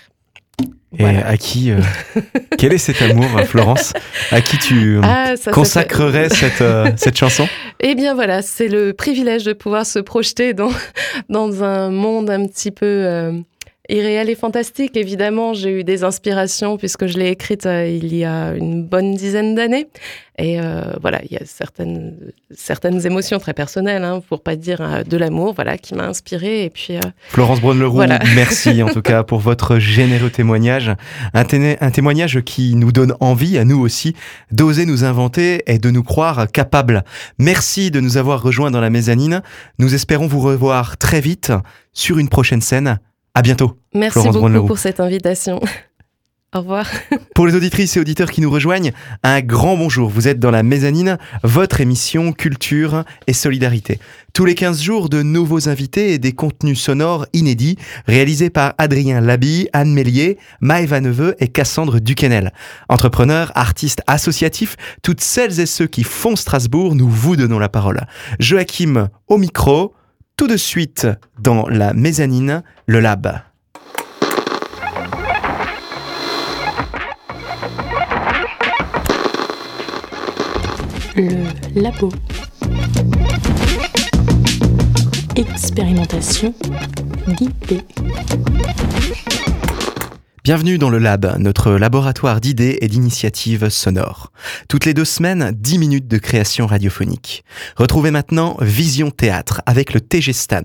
Et Voilà. à qui euh, Quel est cet amour, Florence? À qui tu euh, Ah, ça, ça fait- consacrerais cette, euh, cette chanson? Eh bien voilà, c'est le privilège de pouvoir se projeter dans, dans un monde un petit peu euh, irréel et fantastique. Évidemment, j'ai eu des inspirations puisque je l'ai écrite euh, il y a une bonne dizaine d'années. Et euh, voilà, il y a certaines, certaines émotions très personnelles, hein, pour pas dire euh, de l'amour, voilà, qui m'a inspirée. Et puis, Florence Braun-Leroux, Voilà. merci en tout cas pour votre généreux témoignage. Un, téné- un témoignage qui nous donne envie, à nous aussi, d'oser nous inventer et de nous croire capables. Merci de nous avoir rejoints dans la mezzanine. Nous espérons vous revoir très vite sur une prochaine scène. À bientôt. merci Florence beaucoup pour cette invitation. Au revoir. Pour les auditrices et auditeurs qui nous rejoignent, un grand bonjour. Vous êtes dans la mezzanine, votre émission Culture et Solidarité. Tous les 15 jours, de nouveaux invités et des contenus sonores inédits réalisés par Adrien Labi, Anne Mélier, Maëva Neveu et Cassandre Duquesnel. Entrepreneurs, artistes associatifs, toutes celles et ceux qui font Strasbourg, nous vous donnons la parole. Joachim au micro, tout de suite dans la mezzanine, le lab. Le labo. Expérimentation guidée. Bienvenue dans le Lab, notre laboratoire d'idées et d'initiatives sonores. Toutes les deux semaines, 10 minutes de création radiophonique. Retrouvez maintenant Vision Théâtre avec le TG Stan,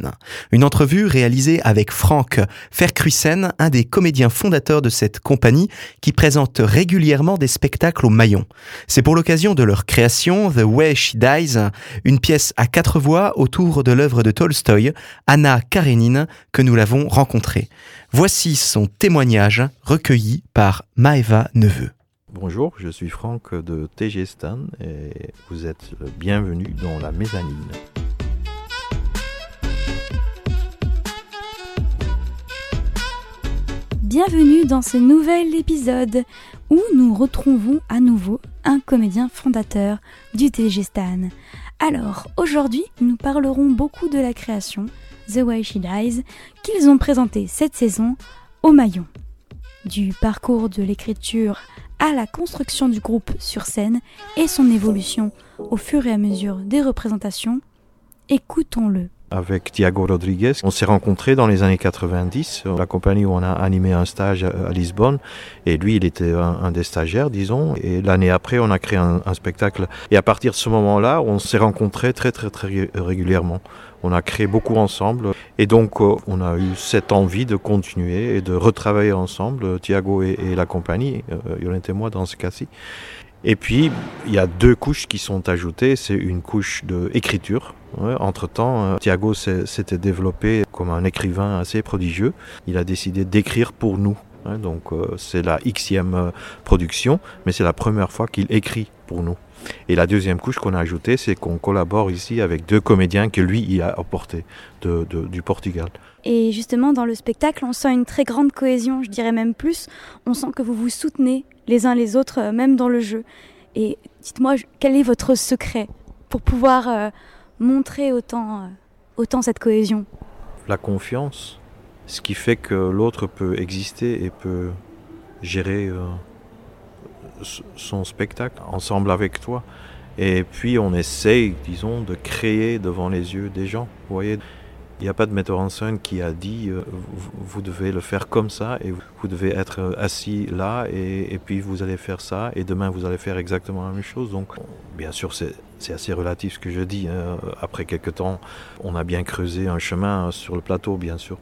une entrevue réalisée avec Franck Fercruisen, un des comédiens fondateurs de cette compagnie qui présente régulièrement des spectacles au Maillon. C'est pour l'occasion de leur création, The Way She Dies, une pièce à quatre voix autour de l'œuvre de Tolstoï, Anna Karenine, que nous l'avons rencontrée. Voici son témoignage recueilli par Maeva Neveu. Bonjour, je suis Franck de TG Stan et vous êtes bienvenue dans la mezzanine. Bienvenue dans ce nouvel épisode où nous retrouvons à nouveau un comédien fondateur du TG Stan. Alors, aujourd'hui, nous parlerons beaucoup de la création The Way She Dies qu'ils ont présenté cette saison au Maillon. Du parcours de l'écriture à la construction du groupe sur scène et son évolution au fur et à mesure des représentations, écoutons-le. Avec Thiago Rodriguez, on s'est rencontrés dans les années 90, la compagnie où on a animé un stage à Lisbonne, et lui il était un, des stagiaires, disons, et l'année après on a créé un, spectacle. Et à partir de ce moment-là, on s'est rencontrés très très très régulièrement. On a créé beaucoup ensemble et donc euh, on a eu cette envie de continuer et de retravailler ensemble, Thiago et, la compagnie, euh, Yolande et moi dans ce cas-ci. Et puis, il y a deux couches qui sont ajoutées. C'est une couche d'écriture. Entre-temps, euh, Thiago s'était développé comme un écrivain assez prodigieux. Il a décidé d'écrire pour nous. Ouais, donc, euh, c'est la xème euh, production, mais c'est la première fois qu'il écrit pour nous. Et la deuxième couche qu'on a ajoutée, c'est qu'on collabore ici avec deux comédiens que lui y a apporté de, de, du Portugal. Et justement, dans le spectacle, on sent une très grande cohésion, je dirais même plus. On sent que vous vous soutenez les uns les autres, même dans le jeu. Et dites-moi, quel est votre secret pour pouvoir montrer autant, euh, autant cette cohésion La confiance, ce qui fait que l'autre peut exister et peut gérer euh, son spectacle ensemble avec toi. Et puis on essaye, disons, de créer devant les yeux des gens. Voyez, il n'y a pas de metteur en scène qui a dit euh, vous, devez le faire comme ça et vous devez être assis là et, et, puis vous allez faire ça et demain vous allez faire exactement la même chose. Donc bien sûr c'est assez relatif ce que je dis. Hein. Après quelques temps on a bien creusé un chemin sur le plateau bien sûr.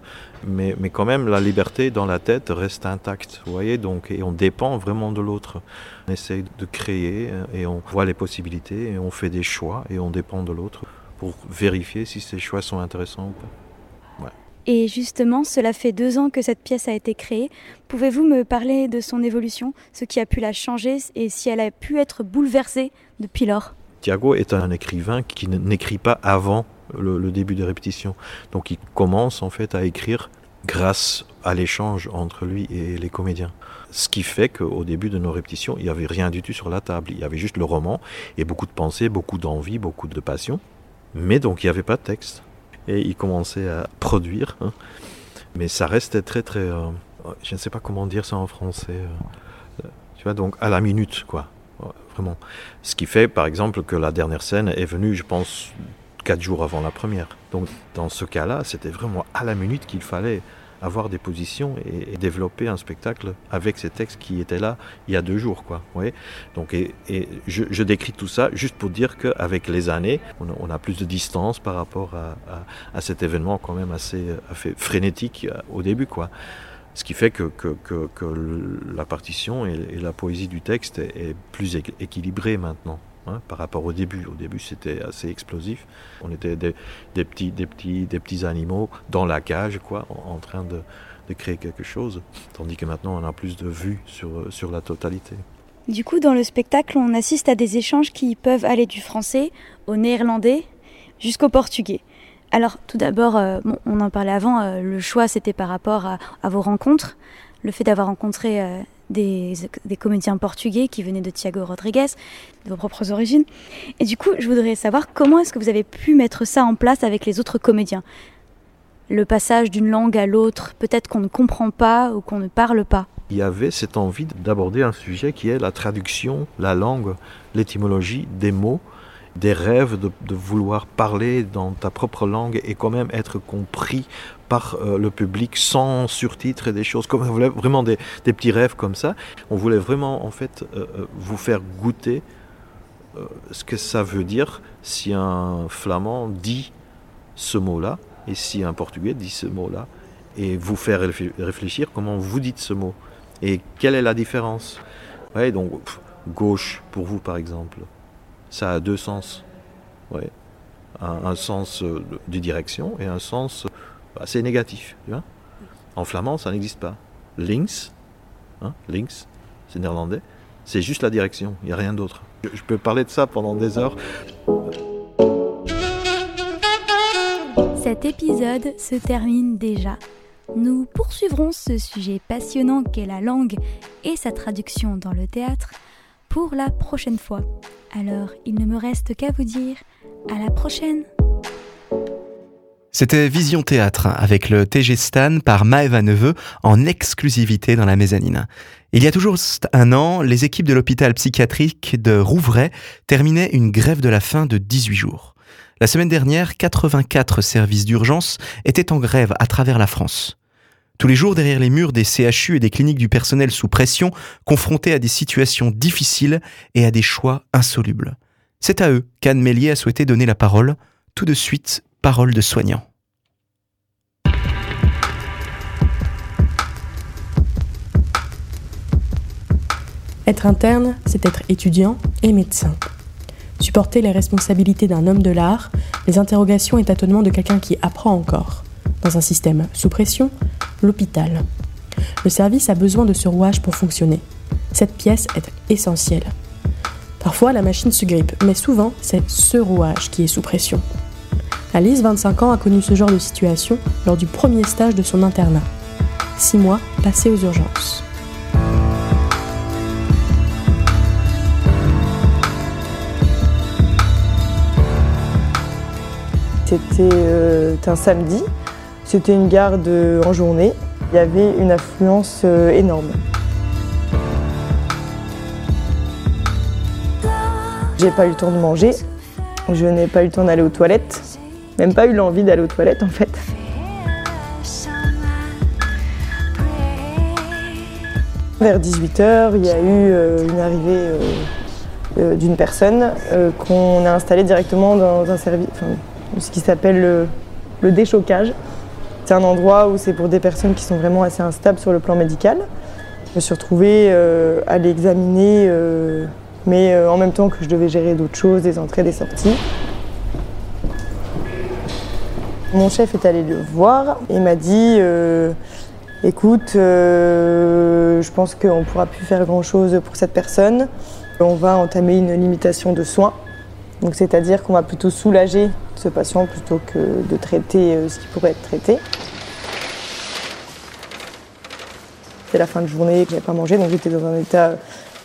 Mais, mais quand même la liberté dans la tête reste intacte. Vous voyez donc et on dépend vraiment de l'autre. On essaye de créer et on voit les possibilités et on fait des choix et on dépend de l'autre pour vérifier si ces choix sont intéressants ou pas. Ouais. Et justement, cela fait deux ans que cette pièce a été créée. Pouvez-vous me parler de son évolution, ce qui a pu la changer et si elle a pu être bouleversée depuis lors? Thiago est un écrivain qui n'écrit pas avant le, le, début des répétitions. Donc il commence en fait à écrire grâce à l'échange entre lui et les comédiens. Ce qui fait qu'au début de nos répétitions, il n'y avait rien du tout sur la table. Il y avait juste le roman et beaucoup de pensées, beaucoup d'envie, beaucoup de passion. Mais donc il n'y avait pas de texte. Et il commençait à produire. Hein. Mais ça restait très très... Euh, je ne sais pas comment dire ça en français. Euh, tu vois, donc à la minute, quoi. Vraiment. Ce qui fait, par exemple, que la dernière scène est venue, je pense, quatre jours avant la première. Donc dans ce cas-là, c'était vraiment à la minute qu'il fallait avoir des positions et, développer un spectacle avec ces textes qui étaient là il y a deux jours. Quoi, voyez Donc, et, je, décris tout ça juste pour dire qu'avec les années, on a, plus de distance par rapport à, à, cet événement quand même assez, assez frénétique au début. Quoi. Ce qui fait que, que, que, la partition et, la poésie du texte est plus équilibrée maintenant. Hein, par rapport au début. Au début, c'était assez explosif. On était des, petits, des, petits, des petits animaux dans la cage, quoi, en, en train de, créer quelque chose, tandis que maintenant on a plus de vues sur, sur la totalité. Du coup, dans le spectacle, on assiste à des échanges qui peuvent aller du français au néerlandais jusqu'au portugais. Alors, tout d'abord, euh, on en parlait avant, euh, le choix c'était par rapport à, vos rencontres, le fait d'avoir rencontré euh, des, des, comédiens portugais qui venaient de Thiago Rodriguez, de vos propres origines. Et du coup, je voudrais savoir comment est-ce que vous avez pu mettre ça en place avec les autres comédiens Le passage d'une langue à l'autre, peut-être qu'on ne comprend pas ou qu'on ne parle pas il y avait cette envie d'aborder un sujet qui est la traduction, la langue, l'étymologie des mots, des rêves de, vouloir parler dans ta propre langue et quand même être compris par euh, le public sans surtitres et des choses comme vraiment des, petits rêves comme ça. On voulait vraiment en fait euh, euh, vous faire goûter ce que ça veut dire si un flamand dit ce mot-là et si un portugais dit ce mot-là et vous faire réfléchir comment vous dites ce mot. Et quelle est la différence ouais, donc, Gauche, pour vous par exemple, ça a deux sens. Ouais. Un, sens de direction et un sens assez négatif. Tu vois en flamand, ça n'existe pas. Links, hein, links, c'est néerlandais, c'est juste la direction, il n'y a rien d'autre. Je peux parler de ça pendant des heures. Cet épisode se termine déjà. Nous poursuivrons ce sujet passionnant qu'est la langue et sa traduction dans le théâtre pour la prochaine fois. Alors, il ne me reste qu'à vous dire à la prochaine. C'était Vision Théâtre avec le TG Stan par Maëva Neveu en exclusivité dans la mezzanine. Il y a toujours un an, les équipes de l'hôpital psychiatrique de Rouvray terminaient une grève de la faim de 18 jours. La semaine dernière, 84 services d'urgence étaient en grève à travers la France. Tous les jours, derrière les murs des CHU et des cliniques du personnel sous pression, confrontés à des situations difficiles et à des choix insolubles. C'est à eux qu'Anne Mélier a souhaité donner la parole. Tout de suite, parole de soignant. Être interne, c'est être étudiant et médecin. Supporter les responsabilités d'un homme de l'art, les interrogations et tâtonnements de quelqu'un qui apprend encore. Dans un système sous pression, l'hôpital. Le service a besoin de ce rouage pour fonctionner. Cette pièce est essentielle. Parfois, la machine se grippe, mais souvent, c'est ce rouage qui est sous pression. Alice, 25 ans, a connu ce genre de situation lors du premier stage de son internat. Six mois passés aux urgences. C'était euh, un samedi, c'était une garde en journée. Il y avait une affluence euh, énorme. J'ai pas eu le temps de manger, je n'ai pas eu le temps d'aller aux toilettes, même pas eu l'envie d'aller aux toilettes en fait. Vers 18h, il y a eu euh, une arrivée euh, d'une personne qu'on a installée directement dans un service, ce qui s'appelle le déchocage. C'est un endroit où c'est pour des personnes qui sont vraiment assez instables sur le plan médical. Je me suis retrouvée euh, à l'examiner, euh, mais euh, en même temps que je devais gérer d'autres choses, des entrées, des sorties. Mon chef est allé le voir et m'a dit Écoute, je pense qu'on ne pourra plus faire grand-chose pour cette personne. On va entamer une limitation de soins. C'est-à-dire qu'on va plutôt soulager ce patient plutôt que de traiter euh, ce qui pourrait être traité. C'était la fin de journée, je n'avais pas mangé, donc j'étais dans un état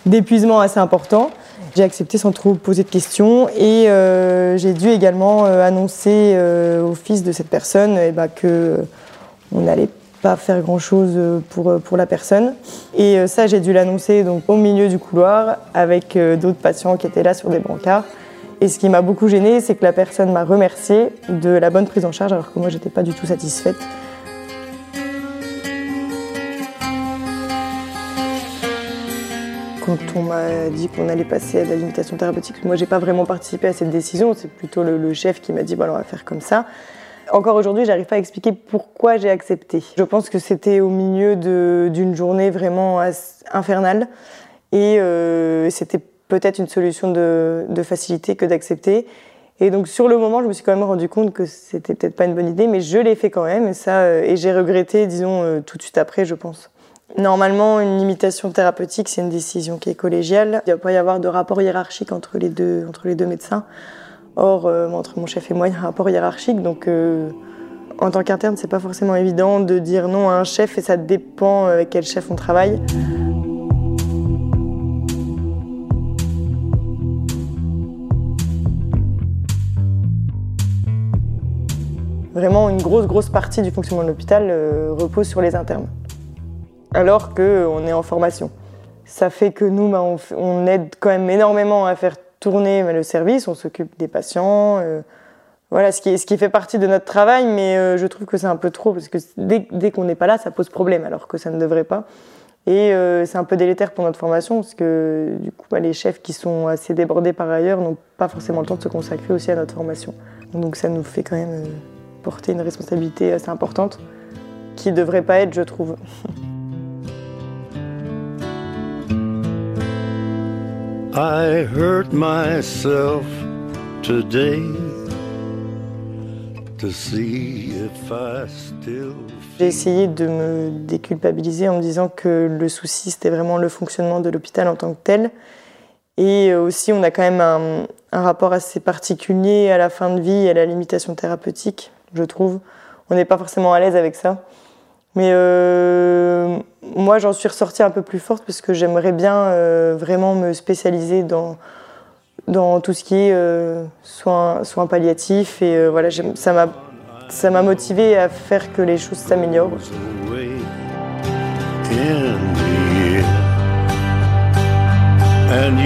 d'épuisement assez important. J'ai accepté sans trop poser de questions et euh, j'ai dû également euh, annoncer au fils de cette personne eh ben, que n'allait pas faire grand chose pour, pour la personne. Et ça, j'ai dû l'annoncer au milieu du couloir avec d'autres patients qui étaient là sur des brancards. Et ce qui m'a beaucoup gênée, c'est que la personne m'a remercié de la bonne prise en charge alors que moi j'étais pas du tout satisfaite. Quand on m'a dit qu'on allait passer à la limitation thérapeutique, moi j'ai pas vraiment participé à cette décision, c'est plutôt le, chef qui m'a dit bon on va faire comme ça. Encore aujourd'hui, j'arrive pas à expliquer pourquoi j'ai accepté. Je pense que c'était au milieu d'une journée vraiment infernale et euh, c'était peut-être une solution de, facilité que d'accepter. Et donc sur le moment, je me suis quand même rendu compte que c'était peut-être pas une bonne idée, mais je l'ai fait quand même, et ça, euh, et j'ai regretté, disons, euh, tout de suite après, je pense. Normalement, une limitation thérapeutique, c'est une décision qui est collégiale. Il ne doit pas y avoir de rapport hiérarchique entre les deux, médecins. Or, euh, entre mon chef et moi, il y a un rapport hiérarchique, donc en tant qu'interne, c'est pas forcément évident de dire non à un chef, et ça dépend avec quel chef on travaille. Vraiment, une grosse, grosse partie du fonctionnement de l'hôpital euh, repose sur les internes, alors qu'on est en formation. Ça fait que nous, bah, on, aide quand même énormément à faire tourner bah, le service, on s'occupe des patients. Euh, voilà, ce qui, fait partie de notre travail, mais euh, je trouve que c'est un peu trop, parce que dès, qu'on n'est pas là, ça pose problème, alors que ça ne devrait pas. Et c'est un peu délétère pour notre formation, parce que du coup, bah, les chefs qui sont assez débordés par ailleurs n'ont pas forcément le temps de se consacrer aussi à notre formation. Donc ça nous fait quand même porter une responsabilité assez importante qui ne devrait pas être, je trouve. I hurt myself today to see if I still j'ai essayé de me déculpabiliser en me disant que le souci, c'était vraiment le fonctionnement de l'hôpital en tant que tel. Et aussi, on a quand même un, un rapport assez particulier à la fin de vie et à la limitation thérapeutique je trouve. On n'est pas forcément à l'aise avec ça. Mais euh, moi, j'en suis ressortie un peu plus forte parce que j'aimerais bien euh, vraiment me spécialiser dans, dans tout ce qui est euh, soins, palliatifs. Et voilà, ça m'a, motivée à faire que les choses s'améliorent. And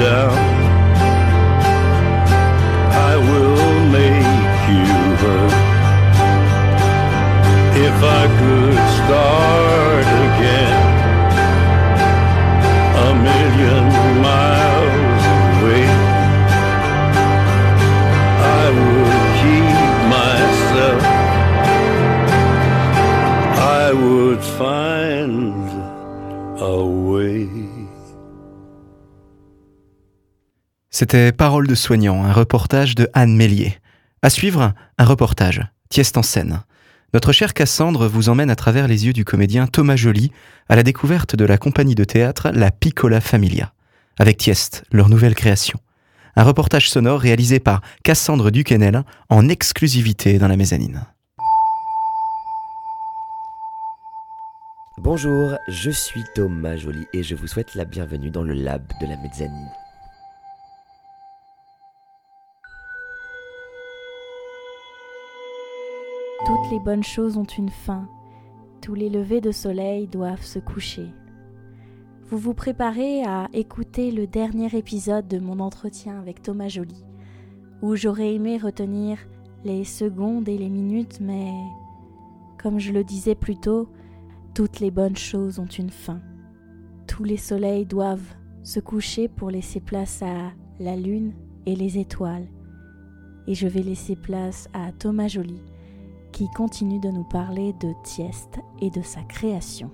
down. I will make you hurt. If I could start again, a million miles away, I would keep myself. C'était Parole de soignant, un reportage de Anne Mélier. À suivre, un reportage, Tieste en scène. Notre chère Cassandre vous emmène à travers les yeux du comédien Thomas Joly à la découverte de la compagnie de théâtre La Piccola Familia, avec Tieste, leur nouvelle création. Un reportage sonore réalisé par Cassandre Duquesnel en exclusivité dans la mezzanine. Bonjour, je suis Thomas Joly et je vous souhaite la bienvenue dans le lab de la mezzanine. Toutes les bonnes choses ont une fin. Tous les levées de soleil doivent se coucher. Vous vous préparez à écouter le dernier épisode de mon entretien avec Thomas Joly, où j'aurais aimé retenir les secondes et les minutes, mais comme je le disais plus tôt, toutes les bonnes choses ont une fin. Tous les soleils doivent se coucher pour laisser place à la lune et les étoiles. Et je vais laisser place à Thomas Joly, qui continue de nous parler de Tieste et de sa création.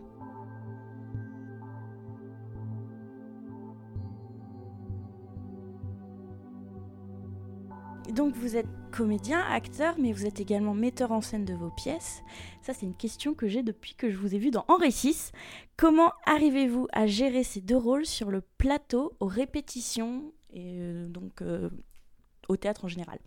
Donc vous êtes comédien, acteur, mais vous êtes également metteur en scène de vos pièces. Ça, c'est une question que j'ai depuis que je vous ai vu dans Henri VI. Comment arrivez-vous à gérer ces deux rôles sur le plateau, aux répétitions et euh, donc euh, au théâtre en général?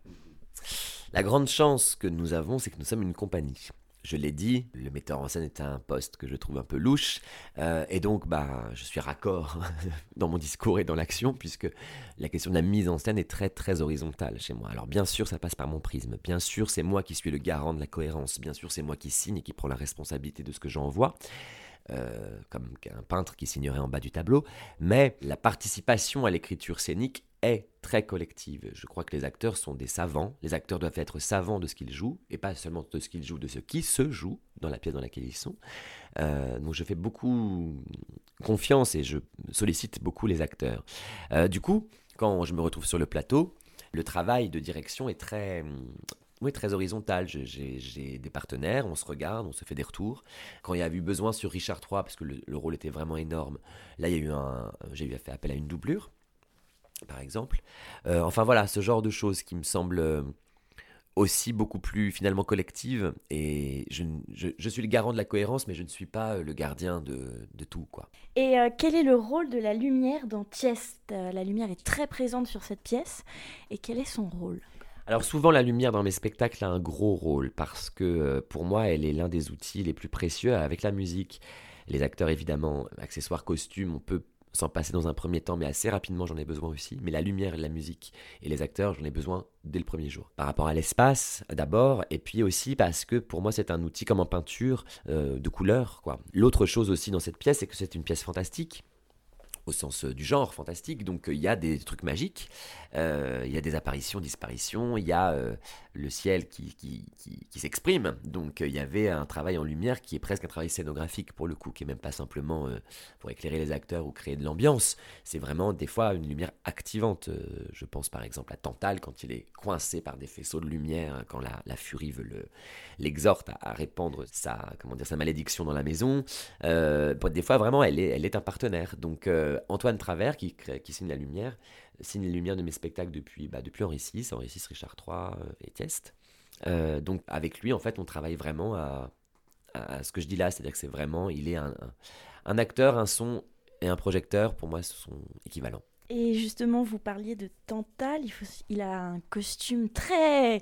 La grande chance que nous avons, c'est que nous sommes une compagnie. Je l'ai dit, le metteur en scène est un poste que je trouve un peu louche, euh, et donc bah, je suis raccord dans mon discours et dans l'action, puisque la question de la mise en scène est très très horizontale chez moi. Alors bien sûr, ça passe par mon prisme, bien sûr, c'est moi qui suis le garant de la cohérence, bien sûr, c'est moi qui signe et qui prend la responsabilité de ce que j'envoie. Euh, comme un peintre qui signerait en bas du tableau, mais la participation à l'écriture scénique est très collective. Je crois que les acteurs sont des savants. Les acteurs doivent être savants de ce qu'ils jouent, et pas seulement de ce qu'ils jouent, de ce qui se joue dans la pièce dans laquelle ils sont. Euh, donc je fais beaucoup confiance et je sollicite beaucoup les acteurs. Euh, du coup, quand je me retrouve sur le plateau, le travail de direction est très oui, très horizontale. J'ai des partenaires, on se regarde, on se fait des retours. Quand il y a eu besoin sur Richard III, parce que le, rôle était vraiment énorme, là, il y a eu un, j'ai eu fait appel à une doublure, par exemple. Euh, enfin voilà, ce genre de choses qui me semblent aussi beaucoup plus finalement collective et je, je, suis le garant de la cohérence mais je ne suis pas le gardien de, de tout quoi. Et euh, quel est le rôle de la lumière dans Tiest euh, La lumière est très présente sur cette pièce et quel est son rôle? Alors souvent la lumière dans mes spectacles a un gros rôle parce que euh, pour moi elle est l'un des outils les plus précieux avec la musique. Les acteurs évidemment, accessoires, costumes, on peut sans passer dans un premier temps, mais assez rapidement j'en ai besoin aussi. Mais la lumière, la musique et les acteurs, j'en ai besoin dès le premier jour. Par rapport à l'espace, d'abord, et puis aussi parce que pour moi c'est un outil comme en peinture euh, de couleur. L'autre chose aussi dans cette pièce, c'est que c'est une pièce fantastique au sens euh, du genre fantastique. Donc euh, il y a des trucs magiques, il y a des apparitions, disparitions, il y a le ciel qui, qui, qui, s'exprime. Donc il y avait un travail en lumière qui est presque un travail scénographique pour le coup, qui est même pas simplement pour éclairer les acteurs ou créer de l'ambiance. C'est vraiment des fois une lumière activante. je pense par exemple à Tantal quand il est coincé par des faisceaux de lumière, quand la, furie veut le, l'exhorte à, répandre sa, comment dire, sa malédiction dans la maison. des fois vraiment elle est, elle est un partenaire. Donc Antoine Travers, qui, qui signe la lumière, signe la lumière de mes spectacles depuis, bah, depuis Henri VI, Henri VI, Richard III euh, et Tiest. Euh, donc avec lui, en fait, on travaille vraiment à, ce que je dis là, c'est-à-dire que c'est vraiment, il est un, un, acteur, un son et un projecteur, pour moi, ce sont équivalents. Et justement, vous parliez de Tantal, il a un costume très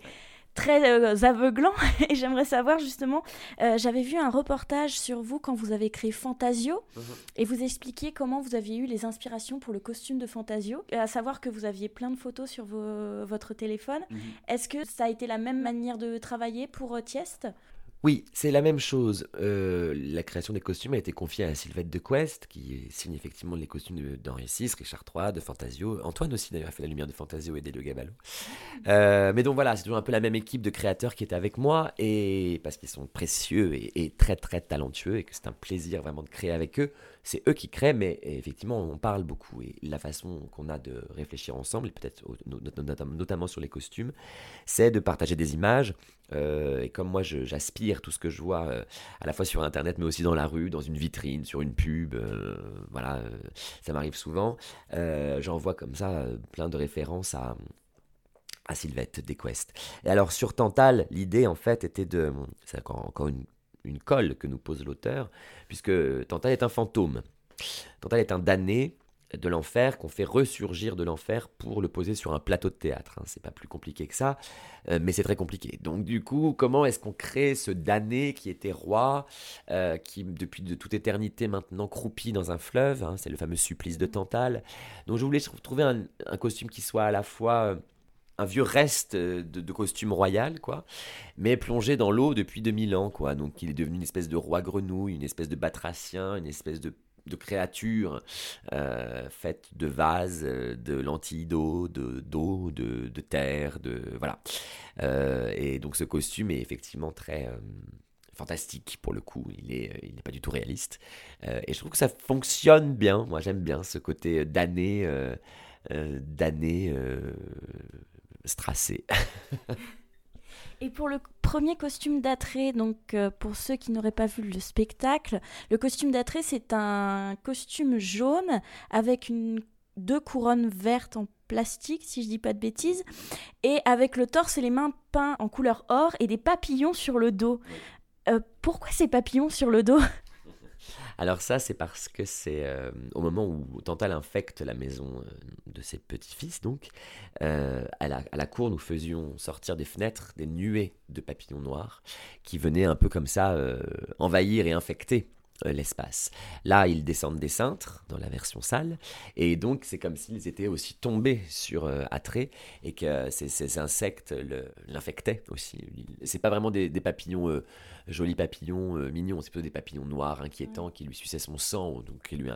très euh, aveuglant. Et j'aimerais savoir justement, euh, j'avais vu un reportage sur vous quand vous avez créé Fantasio mhm. et vous expliquiez comment vous aviez eu les inspirations pour le costume de Fantasio, à savoir que vous aviez plein de photos sur votre téléphone. Mhm. Est-ce que ça a été la même manière de travailler pour euh, Tiest oui, c'est la même chose. Euh, la création des costumes a été confiée à Sylvette de Quest, qui signe effectivement les costumes d'Henri VI, Richard III, de Fantasio. Antoine aussi d'ailleurs a fait la lumière de Fantasio et d'Elio Gaballo. Euh, mais donc voilà, c'est toujours un peu la même équipe de créateurs qui est avec moi, et parce qu'ils sont précieux et, très très talentueux, et que c'est un plaisir vraiment de créer avec eux. C'est eux qui créent, mais effectivement on parle beaucoup, et la façon qu'on a de réfléchir ensemble, et peut-être notamment sur les costumes, c'est de partager des images euh, et comme moi, j'aspire tout ce que je vois euh, à la fois sur Internet, mais aussi dans la rue, dans une vitrine, sur une pub, euh, voilà, ça m'arrive souvent. J'envoie comme ça plein de références à, à Sylvette Desquest. Et alors sur Tantal, l'idée en fait était de... C'est encore une, une colle que nous pose l'auteur, puisque Tantal est un fantôme. Tantal est un damné de l'enfer, qu'on fait ressurgir de l'enfer pour le poser sur un plateau de théâtre. Hein. C'est pas plus compliqué que ça, euh, mais c'est très compliqué. Donc du coup, comment est-ce qu'on crée ce damné qui était roi, euh, qui depuis de toute éternité maintenant croupit dans un fleuve hein? C'est le fameux supplice de Tantale. Donc je voulais trouver un, costume qui soit à la fois euh, un vieux reste de, costume royal, quoi, mais plongé dans l'eau depuis 2000 ans, quoi. Donc il est devenu une espèce de roi grenouille, une espèce de batracien, une espèce de créatures euh, faites de vases, de lentilles d'eau, de d'eau, de, de, terre, de voilà. Euh, et donc ce costume est effectivement très euh, fantastique pour le coup. Il est, il n'est pas du tout réaliste. et je trouve que ça fonctionne bien. Moi, j'aime bien ce côté d'année, d'année Et pour le premier costume d'attrait, donc euh, pour ceux qui n'auraient pas vu le spectacle, le costume d'attrait c'est un costume jaune avec une, deux couronnes vertes en plastique, si je dis pas de bêtises, et avec le torse et les mains peints en couleur or et des papillons sur le dos. Euh, pourquoi ces papillons sur le dos? Alors ça, c'est parce que c'est euh, au moment où Tantal infecte la maison euh, de ses petits-fils, donc, euh, à, la, cour, nous faisions sortir des fenêtres des nuées de papillons noirs qui venaient un peu comme ça envahir et infecter l'espace. Là, ils descendent des cintres dans la version sale, et donc c'est comme s'ils étaient aussi tombés sur euh, et que ces, insectes l'infectaient aussi. C'est pas vraiment des, papillons, euh, jolis papillons euh, mignons, c'est plutôt des papillons noirs inquiétants qui lui suçaient son sang, donc qui lui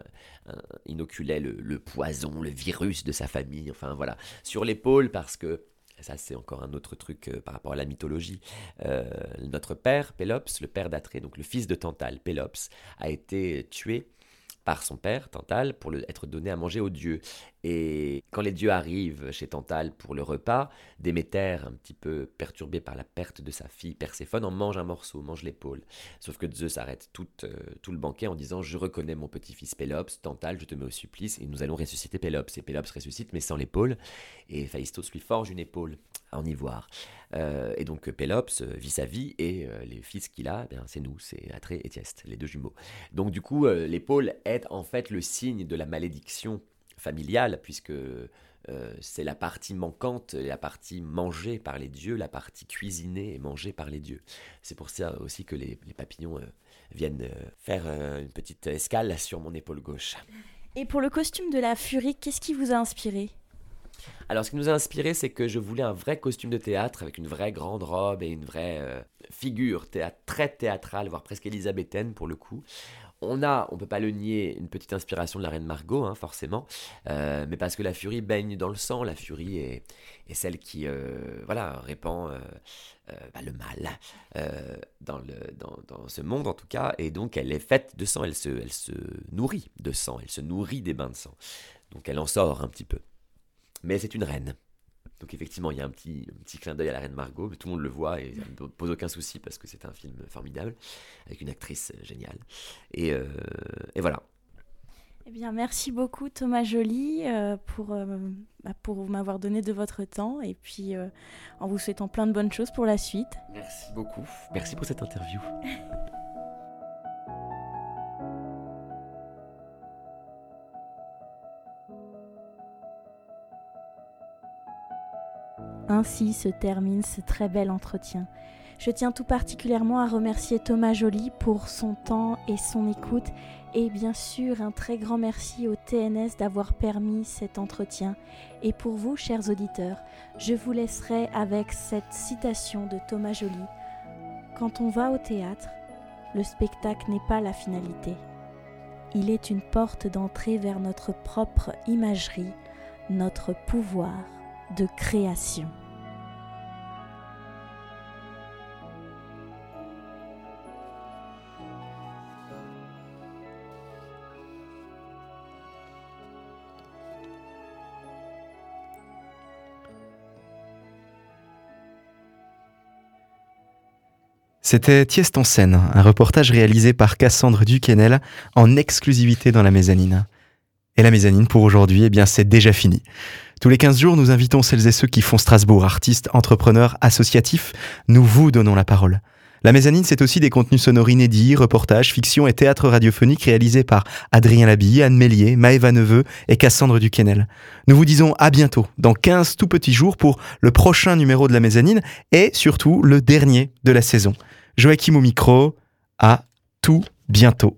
inoculaient le poison, le virus de sa famille, enfin voilà. Sur l'épaule, parce que ça c'est encore un autre truc euh, par rapport à la mythologie. Euh, notre père, Pélops, le père d'Atrée, donc le fils de Tantale, Pélops, a été tué par son père, Tantale, pour le, être donné à manger aux dieux. Et quand les dieux arrivent chez Tantale pour le repas, Déméter, un petit peu perturbé par la perte de sa fille Perséphone, en mange un morceau, mange l'épaule. Sauf que Zeus arrête tout, euh, le banquet en disant Je reconnais mon petit-fils Pélops, Tantale, je te mets au supplice, et nous allons ressusciter Pélops. Et Pélops ressuscite, mais sans l'épaule, et Phaistos lui forge une épaule en ivoire. Euh, et donc Pélops vit sa vie, et euh, les fils qu'il a, ben, c'est nous, c'est Atrée et Tieste, les deux jumeaux. Donc du coup, l'épaule en fait le signe de la malédiction familiale, puisque euh, c'est la partie manquante, la partie mangée par les dieux, la partie cuisinée et mangée par les dieux. C'est pour ça aussi que les, papillons euh, viennent euh, faire une petite escale sur mon épaule gauche. Et pour le costume de la furie, qu'est-ce qui vous a inspiré? Alors, ce qui nous a inspiré, c'est que je voulais un vrai costume de théâtre avec une vraie grande robe et une vraie figure théâtre, très théâtrale, voire presque élisabéthaine pour le coup on a, on peut pas le nier, une petite inspiration de la reine Margot, hein, forcément, euh, mais parce que la furie baigne dans le sang, la furie est, celle qui, euh, voilà, répand euh, bah, le mal dans, ce monde en tout cas, et donc elle est faite de sang, elle se nourrit de sang, elle se nourrit des bains de sang, donc elle en sort un petit peu. Mais c'est une reine. Donc effectivement, il y a un petit, petit clin d'œil à la reine Margot, mais tout le monde le voit et ça ne pose aucun souci parce que c'est un film formidable, avec une actrice euh, géniale. Et, euh, et voilà. Eh bien, merci beaucoup Thomas Joly euh, pour, bah, pour m'avoir donné de votre temps et puis en vous souhaitant plein de bonnes choses pour la suite. Merci beaucoup. Merci pour cette interview. Ainsi se termine ce très bel entretien. Je tiens tout particulièrement à remercier Thomas Joly pour son temps et son écoute et bien sûr un très grand merci au TNS d'avoir permis cet entretien. Et pour vous, chers auditeurs, je vous laisserai avec cette citation de Thomas Joly. Quand on va au théâtre, le spectacle n'est pas la finalité. Il est une porte d'entrée vers notre propre imagerie, notre pouvoir de création. C'était Tiest en scène, un reportage réalisé par Cassandre Duquesnel en exclusivité dans la mezzanine. Et la mezzanine pour aujourd'hui, eh bien c'est déjà fini. Tous les 15 jours, nous invitons celles et ceux qui font Strasbourg, artistes, entrepreneurs, associatifs. Nous vous donnons la parole. La mezzanine, c'est aussi des contenus sonores inédits, reportages, fiction et théâtre radiophonique réalisés par Adrien Labille, Anne Mélier, Maëva Neveu et Cassandre Duquesnel. Nous vous disons à bientôt, dans 15 tout petits jours pour le prochain numéro de la mezzanine et surtout le dernier de la saison. Joachim au micro. À tout bientôt.